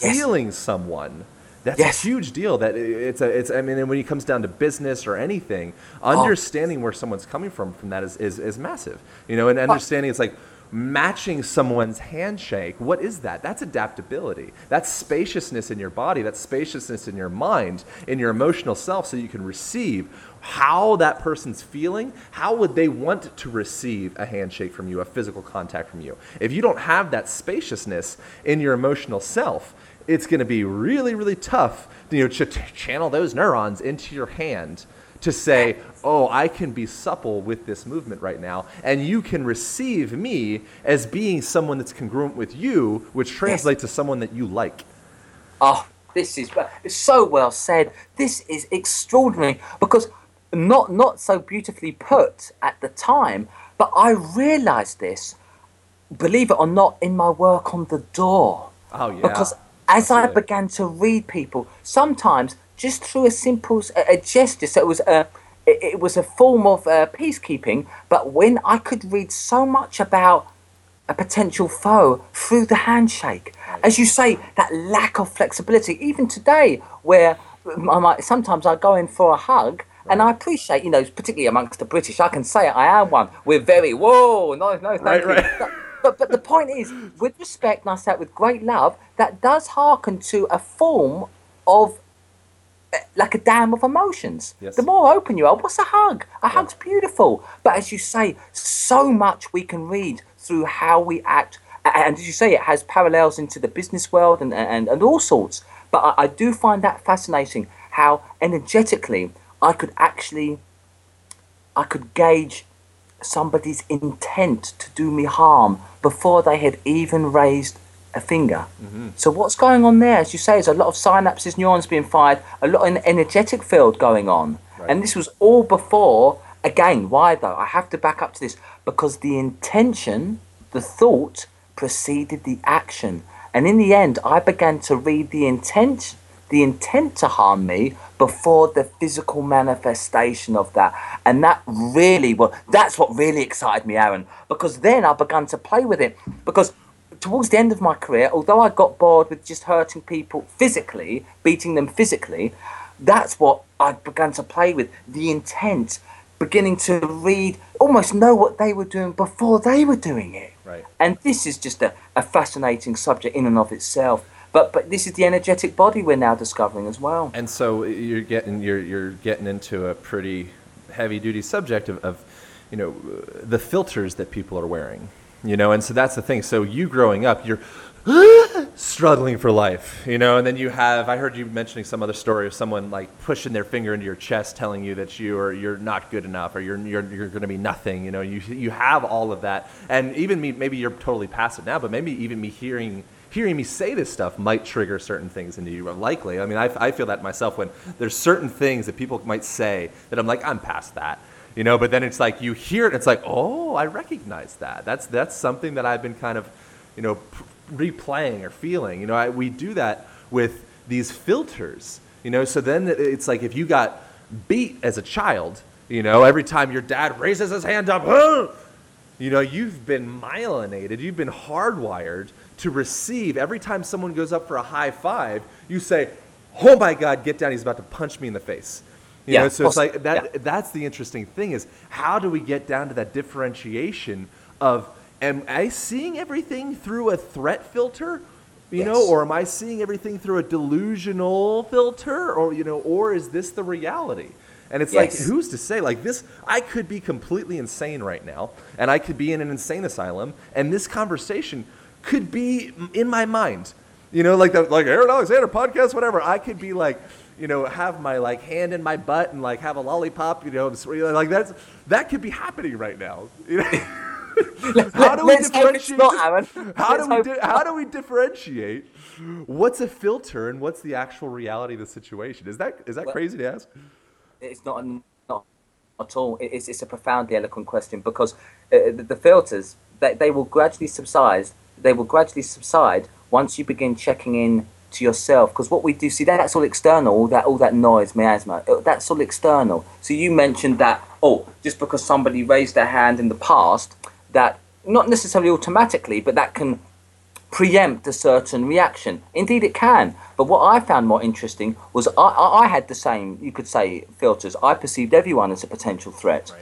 Yes. feeling someone, that's Yes. a huge deal. That it's a, it's. I mean, and when it comes down to business or anything, Oh. understanding where someone's coming from from that is is, is massive. You know, and understanding it's like matching someone's handshake what is that? That's adaptability. That's spaciousness in your body. That's spaciousness in your mind in your emotional self so you can receive how that person's feeling. How would they want to receive a handshake from you a physical contact from you? If you don't have that spaciousness in your emotional self it's going to be really really tough you know to to channel those neurons into your hand to say, oh, I can be supple with this movement right now, and you can receive me as being someone that's congruent with you, which translates to someone that you like. Oh, this is it's so well said. This is extraordinary because not not so beautifully put at the time, but I realised this, believe it or not, in my work on the door. Oh, yeah. Because as I began to read people, sometimes just through a simple a gesture, so it was a it, it was a form of uh, peacekeeping. But when I could read so much about a potential foe through the handshake. As you say, that lack of flexibility, even today, where I might, sometimes I go in for a hug. And I appreciate, you know, particularly amongst the British, I can say it, I am one. We're very, whoa, no, no, thank Right, you. right. But, but, but the point is, with respect, and I say it with great love, that does hearken to a form of a dam of emotions. Yes. The more open you are, what's a hug? A hug's beautiful. But as you say, so much we can read through how we act. And as you say, it has parallels into the business world and, and, and all sorts. But I, I do find that fascinating how energetically I could actually I could gauge somebody's intent to do me harm before they had even raised a finger. Mm-hmm. So what's going on there? As you say, there's a lot of synapses, neurons being fired, a lot in the energetic field going on. And this was all before, again, why though? I have to back up to this because the intention, the thought, preceded the action. And in the end, I began to read the intent, the intent to harm me before the physical manifestation of that. And that really, well, that's what really excited me, Aaron, because then I began to play with it. Because towards the end of my career, although I got bored with just hurting people physically, beating them physically, that's what I began to play with the intent, beginning to read, almost know what they were doing before they were doing it. Right. And this is just a, a fascinating subject in and of itself. But but this is the energetic body we're now discovering as well. And so uh, you're getting you're you're getting into a pretty heavy duty subject of, of you know uh, the filters that people are wearing. You know, and so that's the thing. So you growing up, you're struggling for life, you know, and then you have I heard you mentioning some other story of someone like pushing their finger into your chest telling you that you are you're not good enough or you're you're, you're going to be nothing, you know. You you have all of that. And even me maybe you're totally past it now, but maybe even me hearing hearing me say this stuff might trigger certain things into you. Likely, I mean, I, I feel that myself when there's certain things that people might say that I'm like, I'm past that, you know. But then it's like you hear it, it's like, oh, I recognize that. That's that's something that I've been kind of, you know, replaying or feeling. You know, I, we do that with these filters. You know, so then it's like if you got beat as a child, you know, every time your dad raises his hand up, you know, you've been myelinated, you've been hardwired to receive every time someone goes up for a high five, you say, "Oh my God, get down! He's about to punch me in the face." You Yeah, know, so it's like that. yeah. That's the interesting thing is how do we get down to that differentiation of am I seeing everything through a threat filter, you know, or am I seeing everything through a delusional filter, or you know, or is this the reality? And it's like, who's to say? Like this, I could be completely insane right now, and I could be in an insane asylum, and this conversation could be in my mind. You know, like the like Aaron Alexander podcast, whatever. I could be like, you know, have my like hand in my butt and like have a lollipop. You know, like that's that could be happening right now. You know? how do we Let's differentiate? not, How Let's do we hope di- how do we differentiate what's a filter and what's the actual reality of the situation? Is that is that Well- crazy to ask? it's not not at all. It's, it's a profoundly eloquent question because uh, the, the filters they, they will gradually subside. They will gradually subside once you begin checking in to yourself. Because what we do see that, that's all external. All that all that noise, miasma. uh, That's all external. So you mentioned that oh, just because somebody raised their hand in the past, that not necessarily automatically, but that can preempt a certain reaction. Indeed, it can. But what I found more interesting was I, I, I had the same, you could say, filters. I perceived everyone as a potential threat.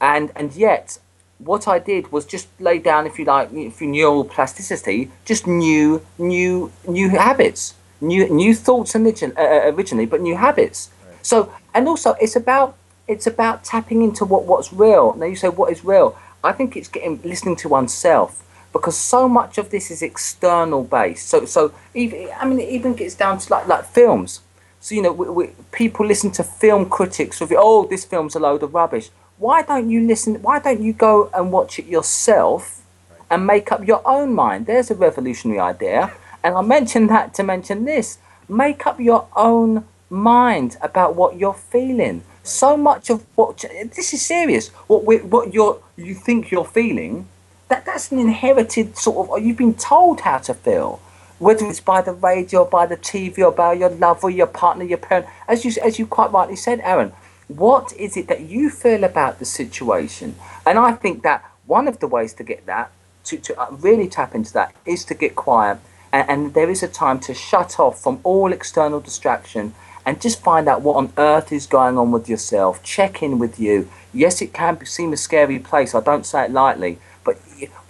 And, and yet, what I did was just lay down, if you like, if through neural plasticity, just new, new, new habits, new, new thoughts origin, uh, uh, originally, but new habits. So, and also, it's about, it's about tapping into what, what's real. Now, you say, what is real? I think it's getting listening to oneself because so much of this is external based. So, so even I mean, it even gets down to like like films. So you know, we, we, people listen to film critics review. Oh, this film's a load of rubbish. Why don't you listen? Why don't you go and watch it yourself and make up your own mind? There's a revolutionary idea. And I mentioned that to mention this. Make up your own mind about what you're feeling. So much of what this is serious. What we, what you're you think you're feeling that that's an inherited sort of you've been told how to feel whether it's by the radio or by the tv or by your lover your partner your parent as you as you quite rightly said aaron what is it that you feel about the situation and i think that one of the ways to get that to, to uh, really tap into that is to get quiet and, and there is a time to shut off from all external distraction and just find out what on earth is going on with yourself check in with you yes it can seem a scary place i don't say it lightly but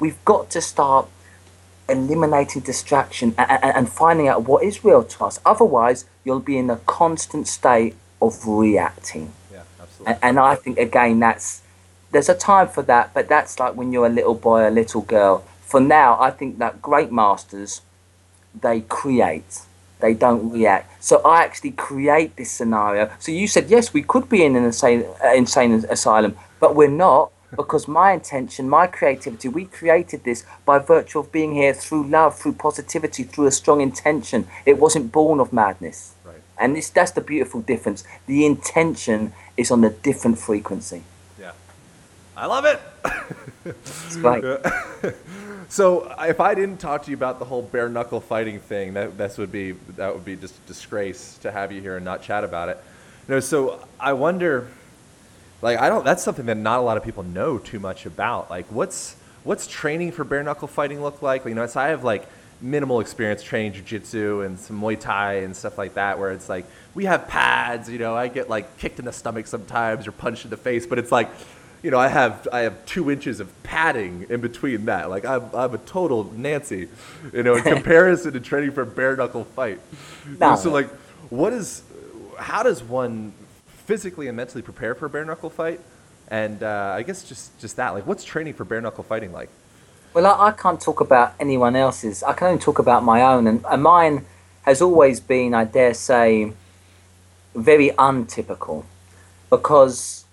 we've got to start eliminating distraction and, finding out what is real to us. Otherwise, you'll be in a constant state of reacting. And, and I think again, that's there's a time for that, but that's like when you're a little boy, a little girl. For now, I think that great masters they create. They don't react. So I actually create this scenario. So you said yes, we could be in an insane, uh, insane asylum, but we're not because my intention, my creativity, we created this by virtue of being here through love, through positivity, through a strong intention. It wasn't born of madness. Right. And this, that's the beautiful difference. The intention is on a different frequency. Yeah. I, love it. It's great. So if I didn't talk to you about the whole bare knuckle fighting thing, that this would be that would be just a disgrace to have you here and not chat about it. You know, so I wonder, like I don't. That's something that not a lot of people know too much about. Like what's what's training for bare knuckle fighting look like? You know, so I have like minimal experience training jujitsu and some Muay Thai and stuff like that, where it's like we have pads. You know, I get like kicked in the stomach sometimes or punched in the face, but it's like you know, I have I have two inches of padding in between that. Like I'm I'm a total Nancy, you know, in comparison to training for a bare knuckle fight. No. so like, what is, how does one physically and mentally prepare for a bare knuckle fight? And uh, I guess just just that, like, what's training for bare knuckle fighting like? Well, I, I can't talk about anyone else's. I can only talk about my own, and, and mine has always been, I dare say, very untypical, because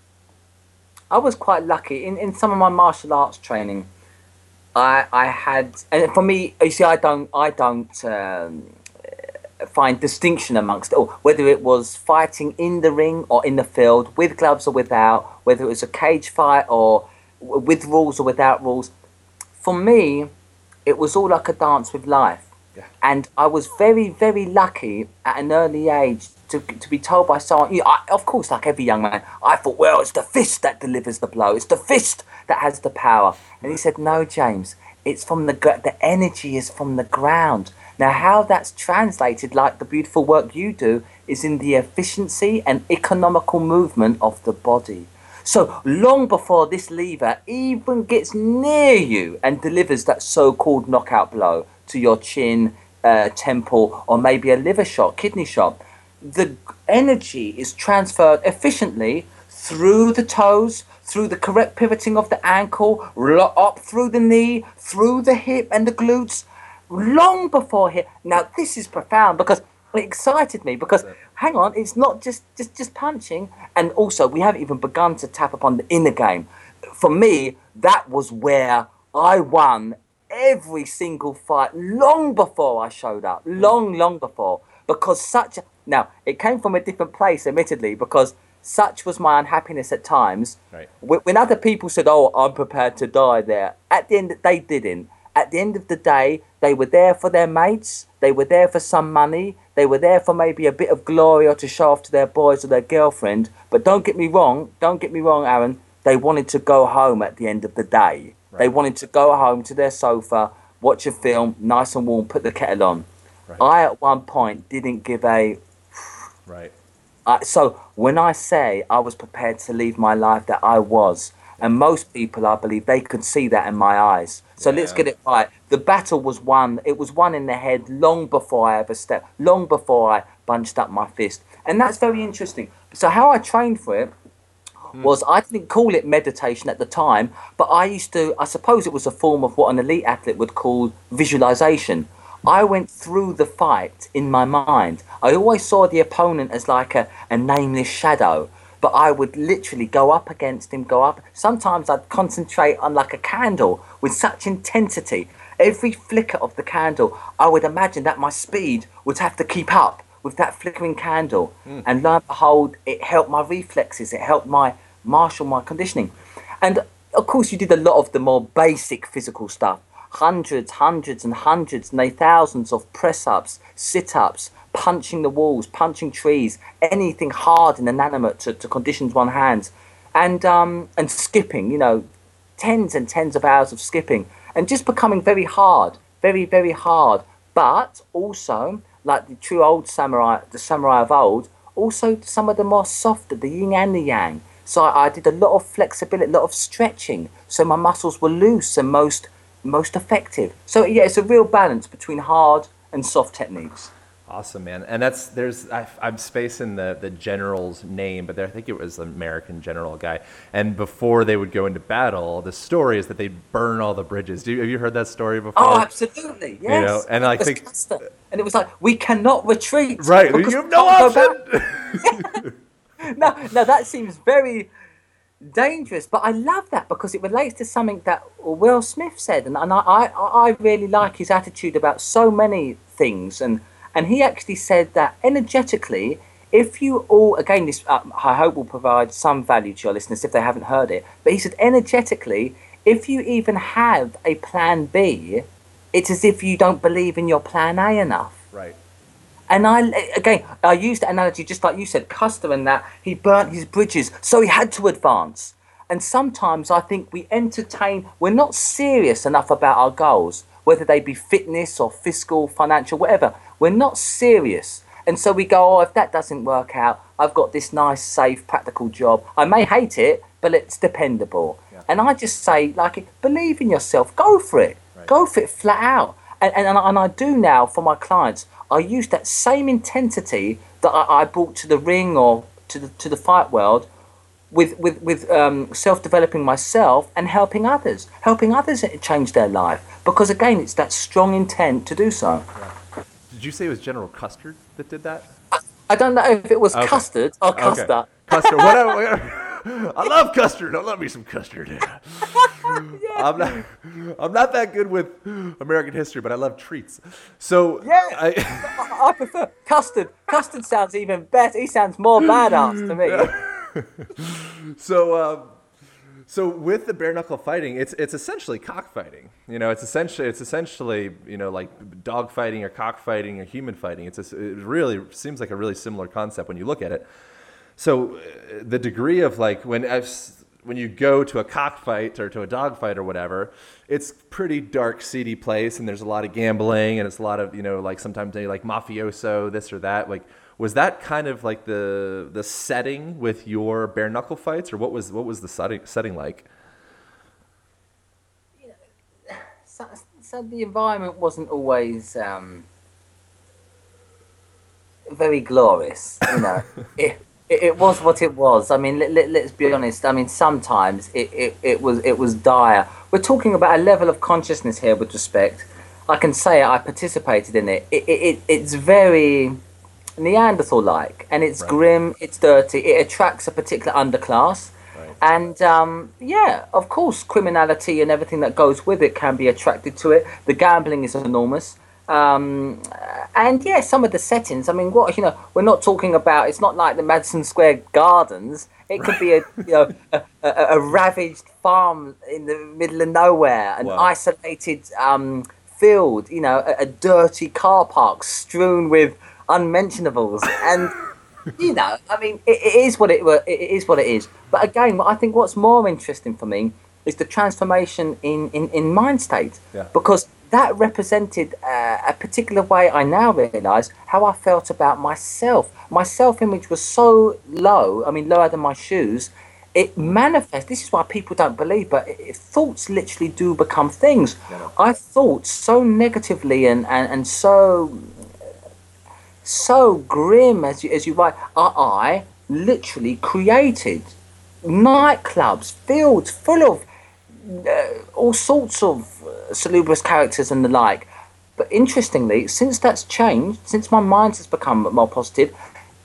I was quite lucky in, in some of my martial arts training. I I had, and for me, you see, I don't I don't um, find distinction amongst or whether it was fighting in the ring or in the field with gloves or without, whether it was a cage fight or with rules or without rules for me, it was all like a dance with life. Yeah. And I was very, very lucky at an early age to, to be told by someone, you know, I, of course, like every young man, I thought, well, it's the fist that delivers the blow. It's the fist that has the power. And he said, no, James, it's from the, the energy is from the ground. Now, how that's translated, like the beautiful work you do, is in the efficiency and economical movement of the body. So long before this lever even gets near you and delivers that so-called knockout blow to your chin, uh, temple, or maybe a liver shot, kidney shot, the energy is transferred efficiently through the toes, through the correct pivoting of the ankle, up through the knee, through the hip and the glutes, long before here. Now this is profound because it excited me because hang on, it's not just just just punching, and also we haven't even begun to tap upon the inner game. For me, that was where I won every single fight long before I showed up, mm. long long before, because such a, now it came from a different place, admittedly, because such was my unhappiness at times. Right. When when other people said, "Oh, I'm prepared to die there," at the end they didn't. At the end of the day, they were there for their mates. They were there for some money. They were there for maybe a bit of glory or to show off to their boys or their girlfriend. But don't get me wrong. Don't get me wrong, Aaron. They wanted to go home at the end of the day. They wanted to go home to their sofa, watch a film, nice and warm, put the kettle on. Right. I at one point didn't give a Right. uh, so when I say I was prepared to leave my life, that I was, and most people, I believe, they could see that in my eyes. So let's get it right. The battle was won. It was won in the head long before I ever stepped, long before I bunched up my fist, and that's very interesting. So how I trained for it hmm. was I didn't call it meditation at the time, but I used to. I suppose it was a form of what an elite athlete would call visualization. I went through the fight in my mind. I always saw the opponent as like a, a nameless shadow, but I would literally go up against him, go up. Sometimes I'd concentrate on like a candle with such intensity. Every flicker of the candle, I would imagine that my speed would have to keep up with that flickering candle. Hmm. And lo and behold, it helped my reflexes, it helped my marshal my conditioning. And of course, you did a lot of the more basic physical stuff hundreds, hundreds, and hundreds, nay, thousands of press ups, sit ups, punching the walls, punching trees, anything hard and inanimate to, to condition one's hands, and, um, and skipping, you know, tens and tens of hours of skipping, and just becoming very hard, very, very hard, but also, like the true old samurai, the samurai of old, also some of the more softer, the yin and the yang. So I did a lot of flexibility, a lot of stretching, so my muscles were loose and most most effective. So yeah, it's a real balance between hard and soft techniques. Awesome, man. And that's there's I, I'm spacing the the general's name, but there, I think it was an American general guy. And before they would go into battle, the story is that they'd burn all the bridges. Do you, have you heard that story before? Oh, absolutely, yes. know, and I think- the- and it was like we cannot retreat. Right, because you have no option. no, no, that seems very dangerous. But I love that because it relates to something that Will Smith said, and, and I, I, I really like his attitude about so many things. And and he actually said that energetically, if you all again this uh, i hope will provide some value to your listeners if they haven't heard it but he said energetically if you even have a plan b it's as if you don't believe in your plan a enough Right. And I again, I used the analogy just like you said, Custer and that he burnt his bridges, so he had to advance. And sometimes I think we entertain, we're not serious enough about our goals, whether they be fitness or fiscal, financial, whatever. We're not serious. And so we go, oh, if that doesn't work out, I've got this nice, safe, practical job. I may hate it, but it's dependable. And I just say, like, believe in yourself, go for it, go for it flat out and, and, and I do now for my clients. I use that same intensity that I, I brought to the ring or to the to the fight world, with with with um, self developing myself and helping others, helping others change their life. Because again, it's that strong intent to do so. Did you say it was General Custard that did that? I don't know if it was Okay. custard or Okay. custard. Custard. Whatever. I love custard. I love me some custard. I'm not. I'm not that good with American history, but I love treats. So Yeah. I, I prefer custard. Custard sounds even better. He sounds more badass to me. so um, so with the bare knuckle fighting, it's it's essentially cockfighting. You know, it's essentially it's essentially you know like dog fighting or cockfighting or human fighting. It's a, it really seems like a really similar concept when you look at it. So uh, the degree of like when I've, when you go to a cockfight or to a dogfight or whatever, it's pretty dark, seedy place, and there's a lot of gambling, and it's a lot of you know like sometimes they like mafioso this or that. Like, was that kind of like the the setting with your bare knuckle fights, or what was what was the setting setting like? so, so the environment wasn't always um, very glorious. You know, it, it it was what it was. I mean, let, let, let's be honest. I mean, sometimes it, it, it was it was dire. We're talking about a level of consciousness here, with respect. I can say I participated in it. It, it, it it's very Neanderthal-like, and it's Right. grim. It's dirty. It attracts a particular underclass. Right. And um, yeah, of course, criminality and everything that goes with it can be attracted to it. The gambling is enormous. Um, and yeah, some of the settings. I mean, what you know, we're not talking about. It's not like the Madison Square Gardens. It could be a you know a, a, a ravaged farm in the middle of nowhere, an Wow. isolated um, field. You know, a, a dirty car park strewn with unmentionables and you know, I mean, it, it is what it it is what it is. But again, what I think what's more interesting for me is the transformation in in, in mind state, Yeah. because that represented uh, a particular way. I now realise how I felt about myself. My self image was so low. I mean, lower than my shoes. It manifests. This is why people don't believe, but it, it- thoughts literally do become things. I thought so negatively and, and, and so so grim as you, as you write. I, I literally created nightclubs, fields full of all sorts of uh, salubrious characters and the like. But interestingly, since that's changed, since my mind has become more positive,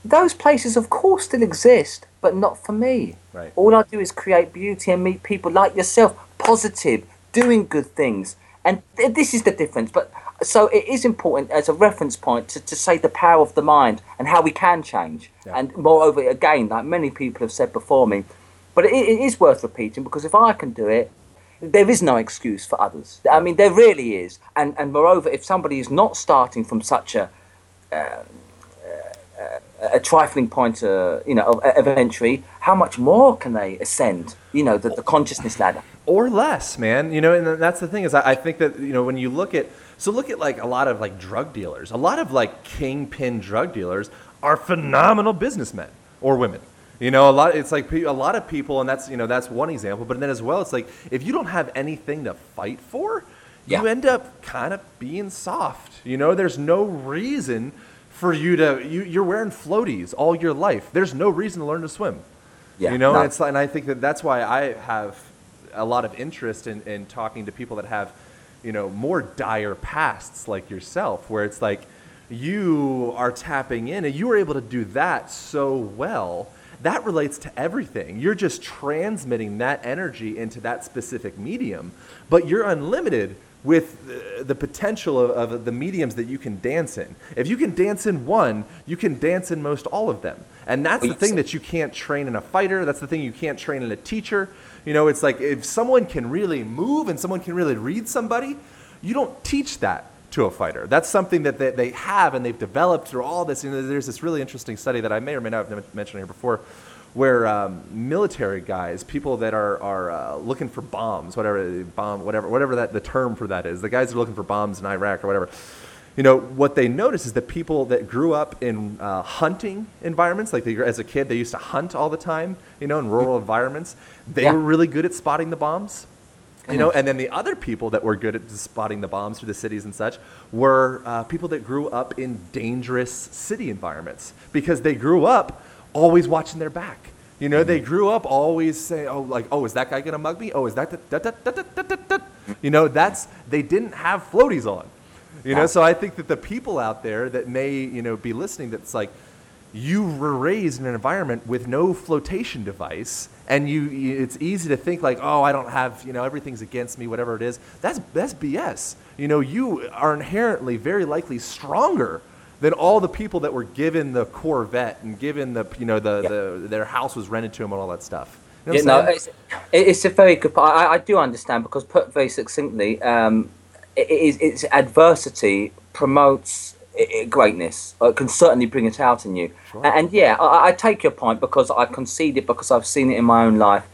those places, of course, still exist, but not for me. Right. All I do is create beauty and meet people like yourself, positive, doing good things. And th- this is the difference. But so it is important as a reference point to, to say the power of the mind and how we can change. Yeah. And moreover, again, like many people have said before me, but it, it is worth repeating because if I can do it, there is no excuse for others. I mean, there really is. And and moreover, if somebody is not starting from such a a trifling point, uh, you know, of, of entry, how much more can they ascend? You know, the, the consciousness ladder. or less, man. You know, and that's the thing is, I, I think that you know when you look at so look at like a lot of like drug dealers, a lot of like kingpin drug dealers are phenomenal businessmen or women. You know, a lot. It's like a lot of people, and that's you know that's one example. But then as well, it's like if you don't have anything to fight for, you end up kind of being soft. You know, there's no reason for you to you, you're wearing floaties all your life. There's no reason to learn to swim. Yeah, you know, no. it's and I think that that's why I have a lot of interest in, in talking to people that have, you know, more dire pasts like yourself, where it's like you are tapping in and you are able to do that so well. That relates to everything. You're just transmitting that energy into that specific medium, but you're unlimited with the, potential of, of the mediums that you can dance in. If you can dance in one, you can dance in most all of them. And that's the thing that you can't train in a fighter. That's the thing you can't train in a teacher. You know, it's like if someone can really move and someone can really read somebody, you don't teach that to a fighter. That's something that they, they have and they've developed through all this. You know, there's this really interesting study that I may or may not have mentioned here before where um, military guys, people that are, are uh, looking for bombs, whatever bomb, whatever, whatever that the term for that is, the guys that are looking for bombs in Iraq or whatever. You know what they notice is that people that grew up in uh, hunting environments, like they, as a kid, they used to hunt all the time. You know, in rural environments, they Yeah. were really good at spotting the bombs. You know, and then the other people that were good at spotting the bombs through the cities and such were uh, people that grew up in dangerous city environments because they grew up always watching their back. You know, they grew up always saying, "Oh, like, oh, is that guy gonna mug me? Oh, is that that that that that that?" that?" You know, that's they didn't have floaties on. You know, so I think that the people out there that may you know be listening, that's like, you were raised in an environment with no flotation device and you, you it's easy to think like oh i don't have you know everything's against me whatever it is that's that's bs you know you are inherently very likely stronger than all the people that were given the corvette and given the you know the, Yeah. the their house was rented to them and all that stuff you know Yeah, no, it's, it's a very good. point. I, I do understand because put very succinctly, um, it, is, it's adversity promotes greatness. It can certainly bring it out in you. Sure. And, yeah, I, I take your point because I concede it because I've seen it in my own life.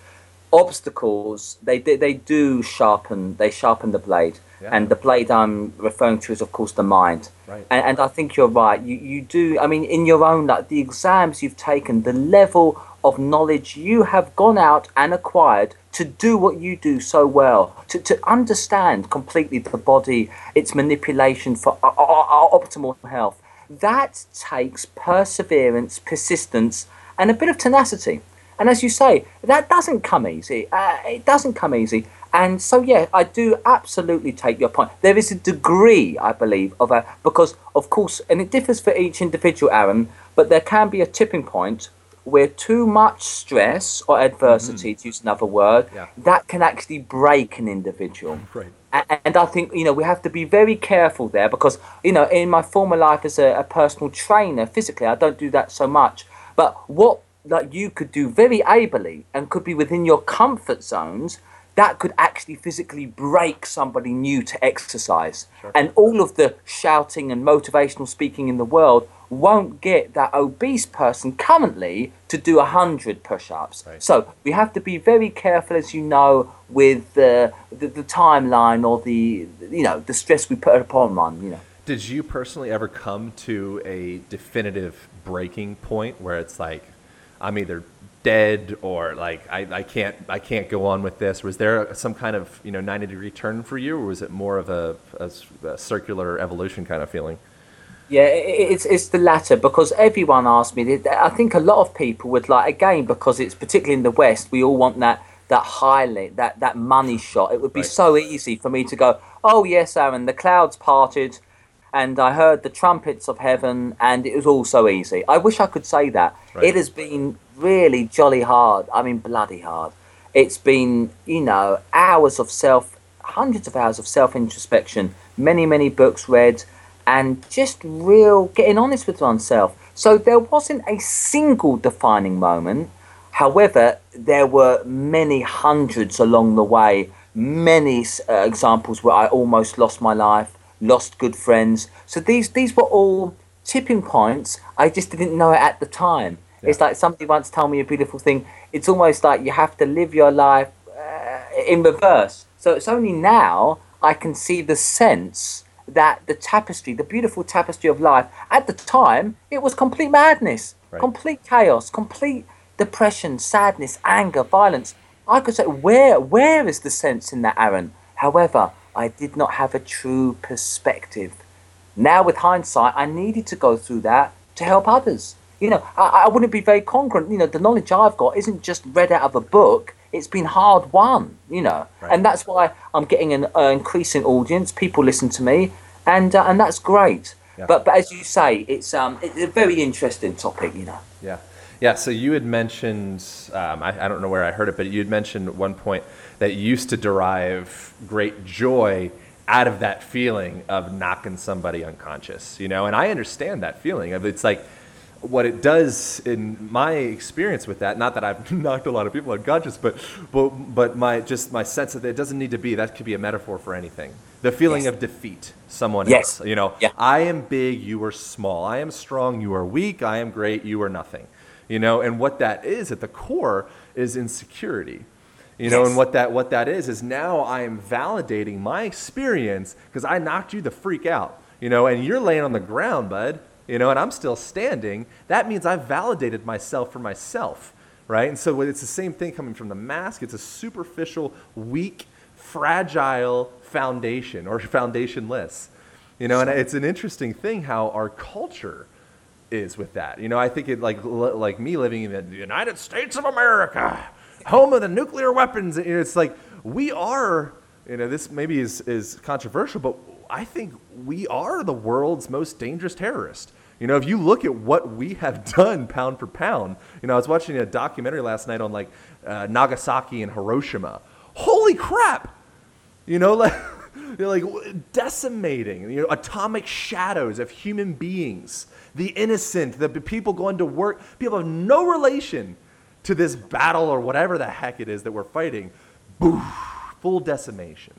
Obstacles they they, they do sharpen they sharpen the blade, Yeah. and the blade I'm referring to is of course the mind. Right. And, and I think you're right. You you do. I mean, in your own like the exams you've taken, the level of knowledge you have gone out and acquired to do what you do so well, to, to understand completely the body, its manipulation for our, our, our optimal health. That takes perseverance, persistence, and a bit of tenacity. And as you say, that doesn't come easy. Uh, it doesn't come easy. And so, yeah, I do absolutely take your point. There is a degree, I believe, of a because, of course, and it differs for each individual, Aaron. But there can be a tipping point where too much stress or adversity, mm. to use another word, Yeah. that can actually break an individual. Right. And I think, you know, we have to be very careful there because, you know, in my former life as a, a personal trainer, physically, I don't do that so much. But what like you could do very ably and could be within your comfort zones, that could actually physically break somebody new to exercise. And all of the shouting and motivational speaking in the world won't get that obese person currently to do 100 push-ups. Right. So we have to be very careful, as you know, with the, the, the timeline or the, you know, the stress we put upon one, you know. Did you personally ever come to a definitive breaking point where it's like, I'm either dead or like I, I can't I can't go on with this? Was there some kind of you know 90 degree turn for you, or was it more of a circular evolution kind of feeling? Yeah, it's it's the latter because everyone asked me. I think a lot of people would like again because it's particularly in the West. We all want that that highlight, that that money shot. It would be Right. so easy for me to go, oh yes, Aaron, the clouds parted, and I heard the trumpets of heaven, and it was all so easy. I wish I could say that. Right. It has been really jolly hard. I mean, bloody hard. It's been you know hours of self, hundreds of hours of self introspection, many many books read and just real getting honest with oneself. So there wasn't a single defining moment. However, there were many hundreds along the way, many uh, examples where I almost lost my life, lost good friends. So these these were all tipping points. I just didn't know it at the time. It's like somebody once told me a beautiful thing. It's almost like you have to live your life uh, in reverse. So it's only now I can see the sense that the tapestry, the beautiful tapestry of life, at the time, it was complete madness, Right. complete chaos, complete depression, sadness, anger, violence. I could say, where, where is the sense in that, Aaron? However, I did not have a true perspective. Now, with hindsight, I needed to go through that to help others. You know, I, I wouldn't be very congruent. You know, the knowledge I've got isn't just read out of a book. It's been hard won. You know, Right. and that's why I'm getting an uh, increasing audience. People listen to me, and uh, and that's great. Yeah. But but as you say, it's um it's a very interesting topic. You know. Yeah. Yeah. So you had mentioned, um, I, I don't know where I heard it, but you had mentioned at one point that you used to derive great joy out of that feeling of knocking somebody unconscious, you know. And I understand that feeling of it's like what it does in my experience with that. Not that I've knocked a lot of people unconscious, but but but my just my sense that it doesn't need to be. That could be a metaphor for anything. The feeling Yes. of defeat, someone Yes. else. You know, Yeah. I am big, you are small. I am strong, you are weak. I am great, you are nothing. You know, and what that is at the core is insecurity. You know, Yes. and what that what that is is now I am validating my experience because I knocked you the freak out. You know, and you're laying on the ground, bud. You know, and I'm still standing. That means I've validated myself for myself, right? And so it's the same thing coming from the mask. It's a superficial, weak, fragile foundation or foundationless. You know, and it's an interesting thing how our culture is with that. You know, I think it like like me living in the United States of America, home of the nuclear weapons. It's like we are. You know, this maybe is is controversial, but I think we are the world's most dangerous terrorist. You know, if you look at what we have done pound for pound, you know, I was watching a documentary last night on like uh, Nagasaki and Hiroshima. Holy crap! You know, like, you're like decimating, you know, atomic shadows of human beings, the innocent, the people going to work, people have no relation to this battle or whatever the heck it is that we're fighting. Boof, full decimation.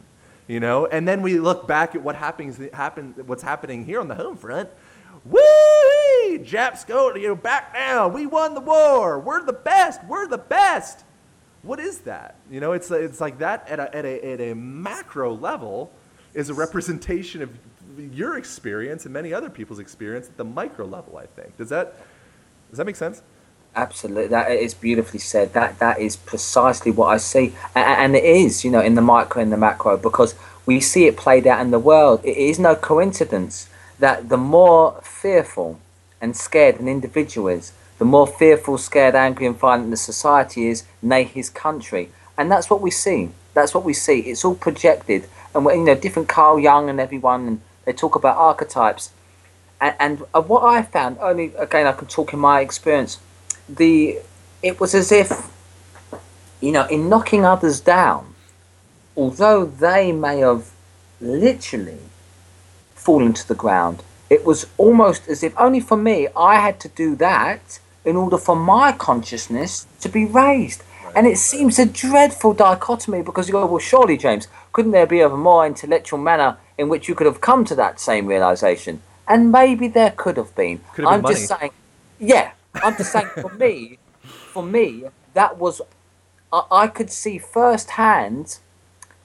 You know, and then we look back at what happens, happen, what's happening here on the home front. Woo! Japs go, you know, back now. We won the war. We're the best. We're the best what is that? You know, it's it's like that at a, at a, at a macro level is a representation of your experience and many other people's experience at the micro level. I think does that does that make sense? Absolutely, that is beautifully said. That that is precisely what I see, A- a- and it is, you know, in the micro and the macro, because we see it played out in the world. It is no coincidence that the more fearful and scared an individual is, the more fearful, scared, angry, and violent the society is, nay, his country, and that's what we see. That's what we see. It's all projected, and you know, different Carl Jung and everyone, and they talk about archetypes, and, and uh, what I found, only again, I can talk in my experience the it was as if you know in knocking others down although they may have literally fallen to the ground it was almost as if only for me i had to do that in order for my consciousness to be raised. And it seems a dreadful dichotomy because you go well surely james couldn't there be a more intellectual manner in which you could have come to that same realization? And maybe there could have been. Could have i'm been just saying yeah, I'm just saying for me, for me, that was I, I could see firsthand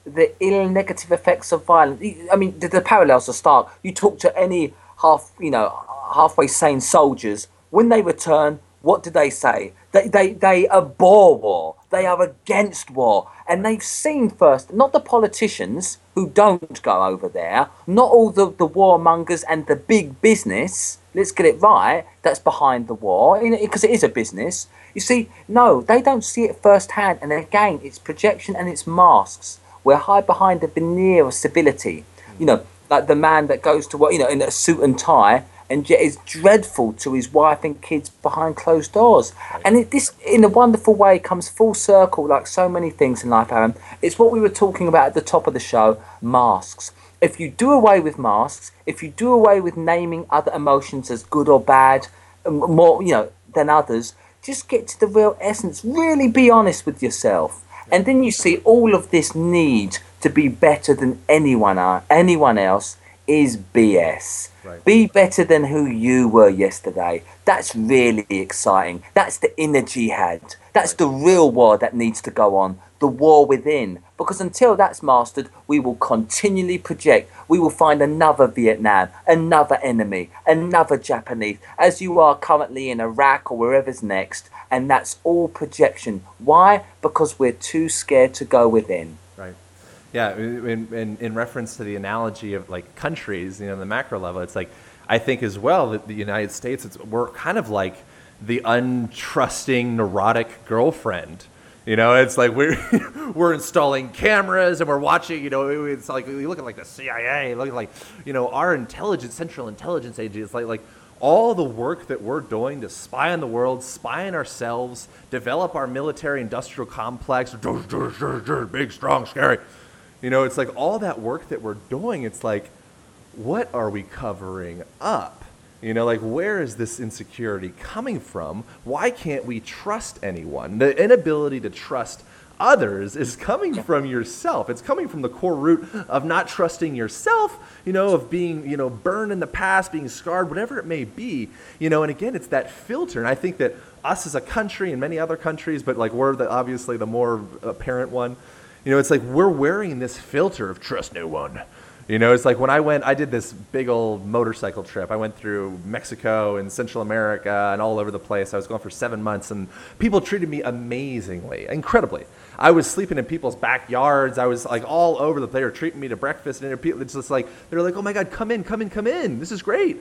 the ill negative effects of violence. I mean, the, the parallels are stark. You talk to any half, you know, halfway sane soldiers when they return. What do they say? They, they, they abhor war. They are against war. And they've seen first, not the politicians who don't go over there, not all the, the warmongers and the big business, let's get it right, that's behind the war, because it is a business. You see, no, they don't see it firsthand. And again, it's projection and it's masks. We're hide behind the veneer of civility. You know, like the man that goes to work, you know, in a suit and tie, and yet is dreadful to his wife and kids behind closed doors. And it, this, in a wonderful way, comes full circle, like so many things in life, Aaron. It's what we were talking about at the top of the show: masks. If you do away with masks, if you do away with naming other emotions as good or bad, more you know than others, just get to the real essence. Really be honest with yourself, and then you see all of this need to be better than anyone, uh, anyone else is BS. Right. Be better than who you were yesterday. That's really exciting. That's the inner jihad. That's the real war that needs to go on. The war within. Because until that's mastered, we will continually project. We will find another Vietnam, another enemy, another Japanese, as you are currently in Iraq or wherever's next. And that's all projection. Why? Because we're too scared to go within. Yeah. In, in, in reference to the analogy of like countries, you know, the macro level, it's like I think as well that the United States, it's, we're kind of like the untrusting, neurotic girlfriend. You know, it's like we're we're installing cameras and we're watching. You know, it's like you look at like the CIA, look at like you know our intelligence, Central Intelligence Agency. It's like like all the work that we're doing to spy on the world, spy on ourselves, develop our military industrial complex, big, strong, scary. You know, it's like all that work that we're doing, it's like, what are we covering up? You know, like where is this insecurity coming from? Why can't we trust anyone? The inability to trust others is coming from yourself. It's coming from the core root of not trusting yourself, you know, of being, you know, burned in the past, being scarred, whatever it may be. You know, and again, it's that filter. And I think that us as a country and many other countries, but like we're the, obviously the more apparent one, you know, it's like we're wearing this filter of trust no one. You know, it's like when I went, I did this big old motorcycle trip. I went through Mexico and Central America and all over the place. I was going for seven months, and people treated me amazingly, incredibly. I was sleeping in people's backyards. I was like all over the place. They were treating me to breakfast, and it's just like they're like, "Oh my God, come in, come in, come in. This is great."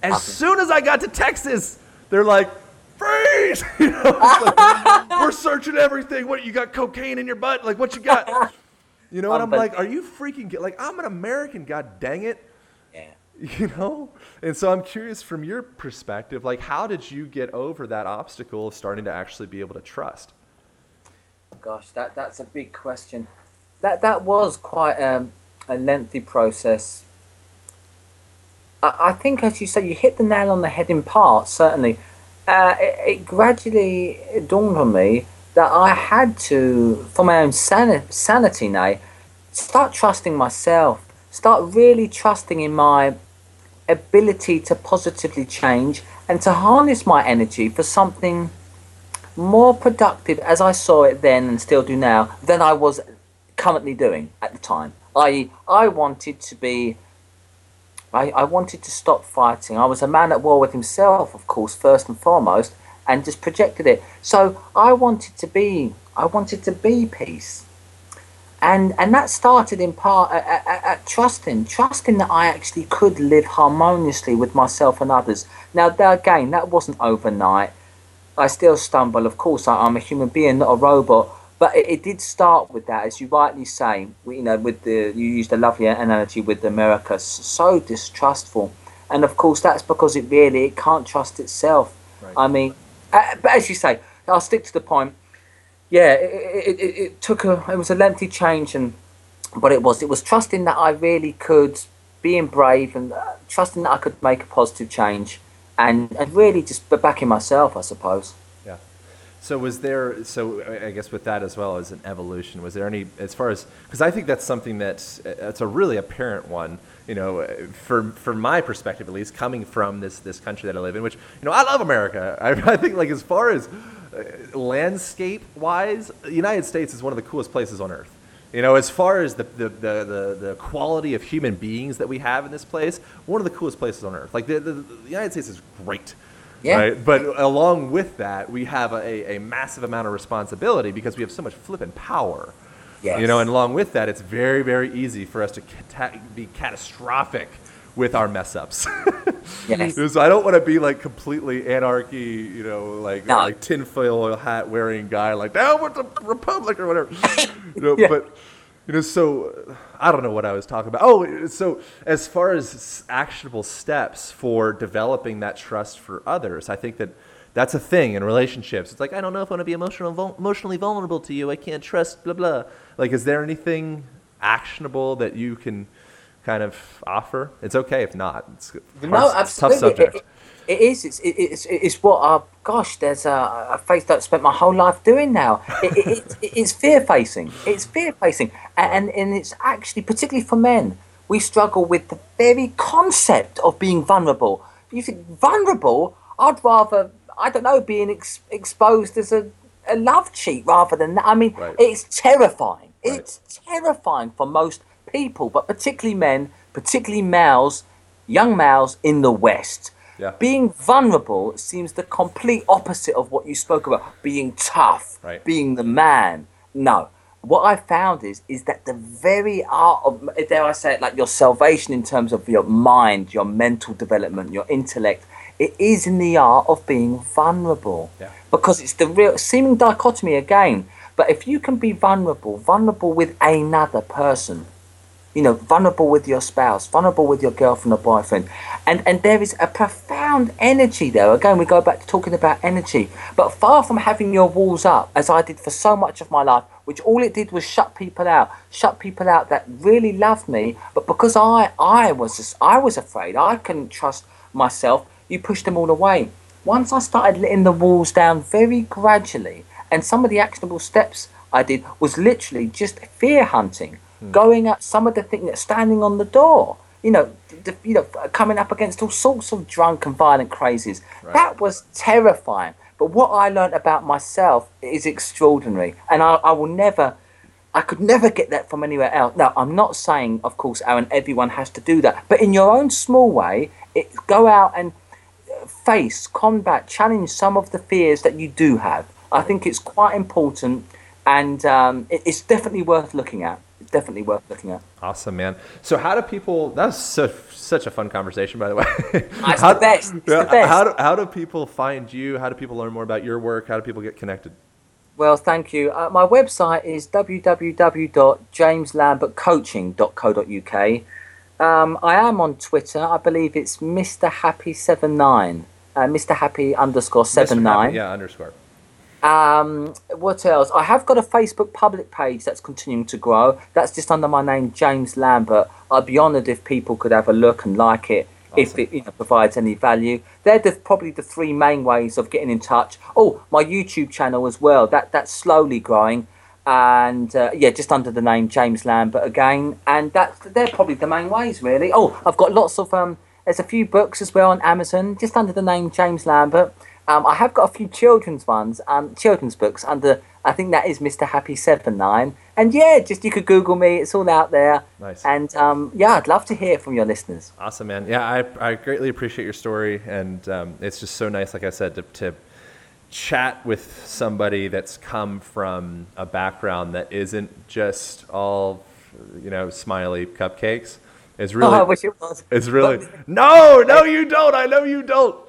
As awesome. soon as I got to Texas, they're like, "Freeze!" You know, like, we're searching everything. What you got? Cocaine in your butt? Like what you got? You know, and um, I'm like, are you freaking like I'm an American, god dang it. Yeah. You know? And so I'm curious from your perspective, like how did you get over that obstacle of starting to actually be able to trust? Gosh, that that's a big question. That that was quite um, a lengthy process. I, I think, as you say, you hit the nail on the head in part. Certainly, uh, it, it gradually dawned on me that I had to, for my own sanity now, start trusting myself, start really trusting in my ability to positively change and to harness my energy for something more productive as I saw it then and still do now than I was currently doing at the time. I I wanted to be I, I wanted to stop fighting. I was a man at war with himself, of course, first and foremost, and just projected it. So I wanted to be, I wanted to be peace. And, and that started in part at, at, at, trusting, trusting that I actually could live harmoniously with myself and others. Now, there again, that wasn't overnight. I still stumble. Of course, I, am a human being, not a robot. But it, it, did start with that, as you rightly say. You know, with the you used a lovely analogy with America, so distrustful, and of course that's because it really it can't trust itself. Right. I mean, uh, but as you say, I'll stick to the point. Yeah, it, it, it, it, took a it was a lengthy change, and but it was it was trusting that I really could, being brave and uh, trusting that I could make a positive change, and and really just backing myself, I suppose. So was there? So I guess with that as well as an evolution, was there any as far as because I think that's something that's it's a really apparent one you know, for from my perspective at least, coming from this this country that I live in, which you know I love America. I, I think like as far as uh, landscape wise, the United States is one of the coolest places on earth. You know, as far as the, the, the, the, quality of human beings that we have in this place, one of the coolest places on earth. Like the, the United States is great. Yeah. Right? But along with that, we have a, a massive amount of responsibility because we have so much flipping power. Yes. You know, and along with that, it's very, very easy for us to cata- be catastrophic with our mess ups. yes. so I don't want to be like completely anarchy, you know, like no. like tinfoil hat wearing guy, like down with the republic or whatever. you know, yeah. but you know, so uh, I don't know what I was talking about. Oh, uh, so as far as actionable steps for developing that trust for others, I think that that's a thing in relationships. It's like I don't know if I want to be emotional, emotionally vulnerable to you. I can't trust blah blah. Like, is there anything actionable that you can kind of offer? It's okay if not. It's hard, no, absolutely. tough subject. It, it, it is. It's, it's, it's what, uh, gosh, there's a, a face that I've spent my whole life doing now. It, it, it's fear facing. It's fear facing. And, and it's actually, particularly for men, we struggle with the very concept of being vulnerable. You think vulnerable, I'd rather, I don't know, being ex- exposed as a, a love cheat rather than that. I mean, right. it's terrifying. Right. It's terrifying for most people, but particularly men, particularly males, young males in the West. Yeah. Being vulnerable seems the complete opposite of what you spoke about. Being tough, right. being the man. No. What I found is is that the very art of dare I say it like your salvation in terms of your mind, your mental development, your intellect, it is in the art of being vulnerable. Yeah. Because it's the real seeming dichotomy again but if you can be vulnerable, vulnerable with another person, you know, vulnerable with your spouse, vulnerable with your girlfriend or boyfriend, and, and there is a profound energy there. Again, we go back to talking about energy, but far from having your walls up, as I did for so much of my life, which all it did was shut people out, shut people out that really loved me, but because I I was I was afraid, I couldn't trust myself. You pushed them all away. Once I started letting the walls down very gradually, and some of the actionable steps I did was literally just fear hunting, mm. going at some of the things, that standing on the door you know, the, you know, coming up against all sorts of drunk and violent crazies. Right. That was terrifying. But what I learned about myself is extraordinary, and I, I will never. I could never get that from anywhere else. Now, I'm not saying, of course, Aaron, everyone has to do that, but in your own small way, it, go out and face, combat, challenge some of the fears that you do have. I think it's quite important, and um, it, it's definitely worth looking at definitely worth looking at. Awesome, man. So, how do people? That's so, such a fun conversation, by the way. That's how, the best. It's the best. How do, how do people find you? How do people learn more about your work? How do people get connected? Well, thank you. Uh, my website is www.jameslambertcoaching.co.uk. Um, I am on Twitter. I believe it's Mr. Happy seven nine, uh, Mr. Happy underscore seven nine. Yeah, underscore. Um, what else? I have got a Facebook public page that's continuing to grow. That's just under my name, James Lambert. I'd be honoured if people could have a look and like it. Awesome. If it you know, provides any value, they're the, probably the three main ways of getting in touch. Oh, my YouTube channel as well. That that's slowly growing, and uh, yeah, just under the name James Lambert again. And that's they're probably the main ways, really. Oh, I've got lots of um. There's a few books as well on Amazon, just under the name James Lambert. Um, I have got a few children's ones, um, children's books under. I think that is Mr. Happy Seven Nine. And yeah, just you could Google me. It's all out there. Nice. And um, yeah, I'd love to hear from your listeners. Awesome, man. Yeah, I, I greatly appreciate your story, and um, it's just so nice, like I said, to, to chat with somebody that's come from a background that isn't just all, you know, smiley cupcakes. It's really. Oh, I wish it was. It's really. no, no, you don't. I know you don't.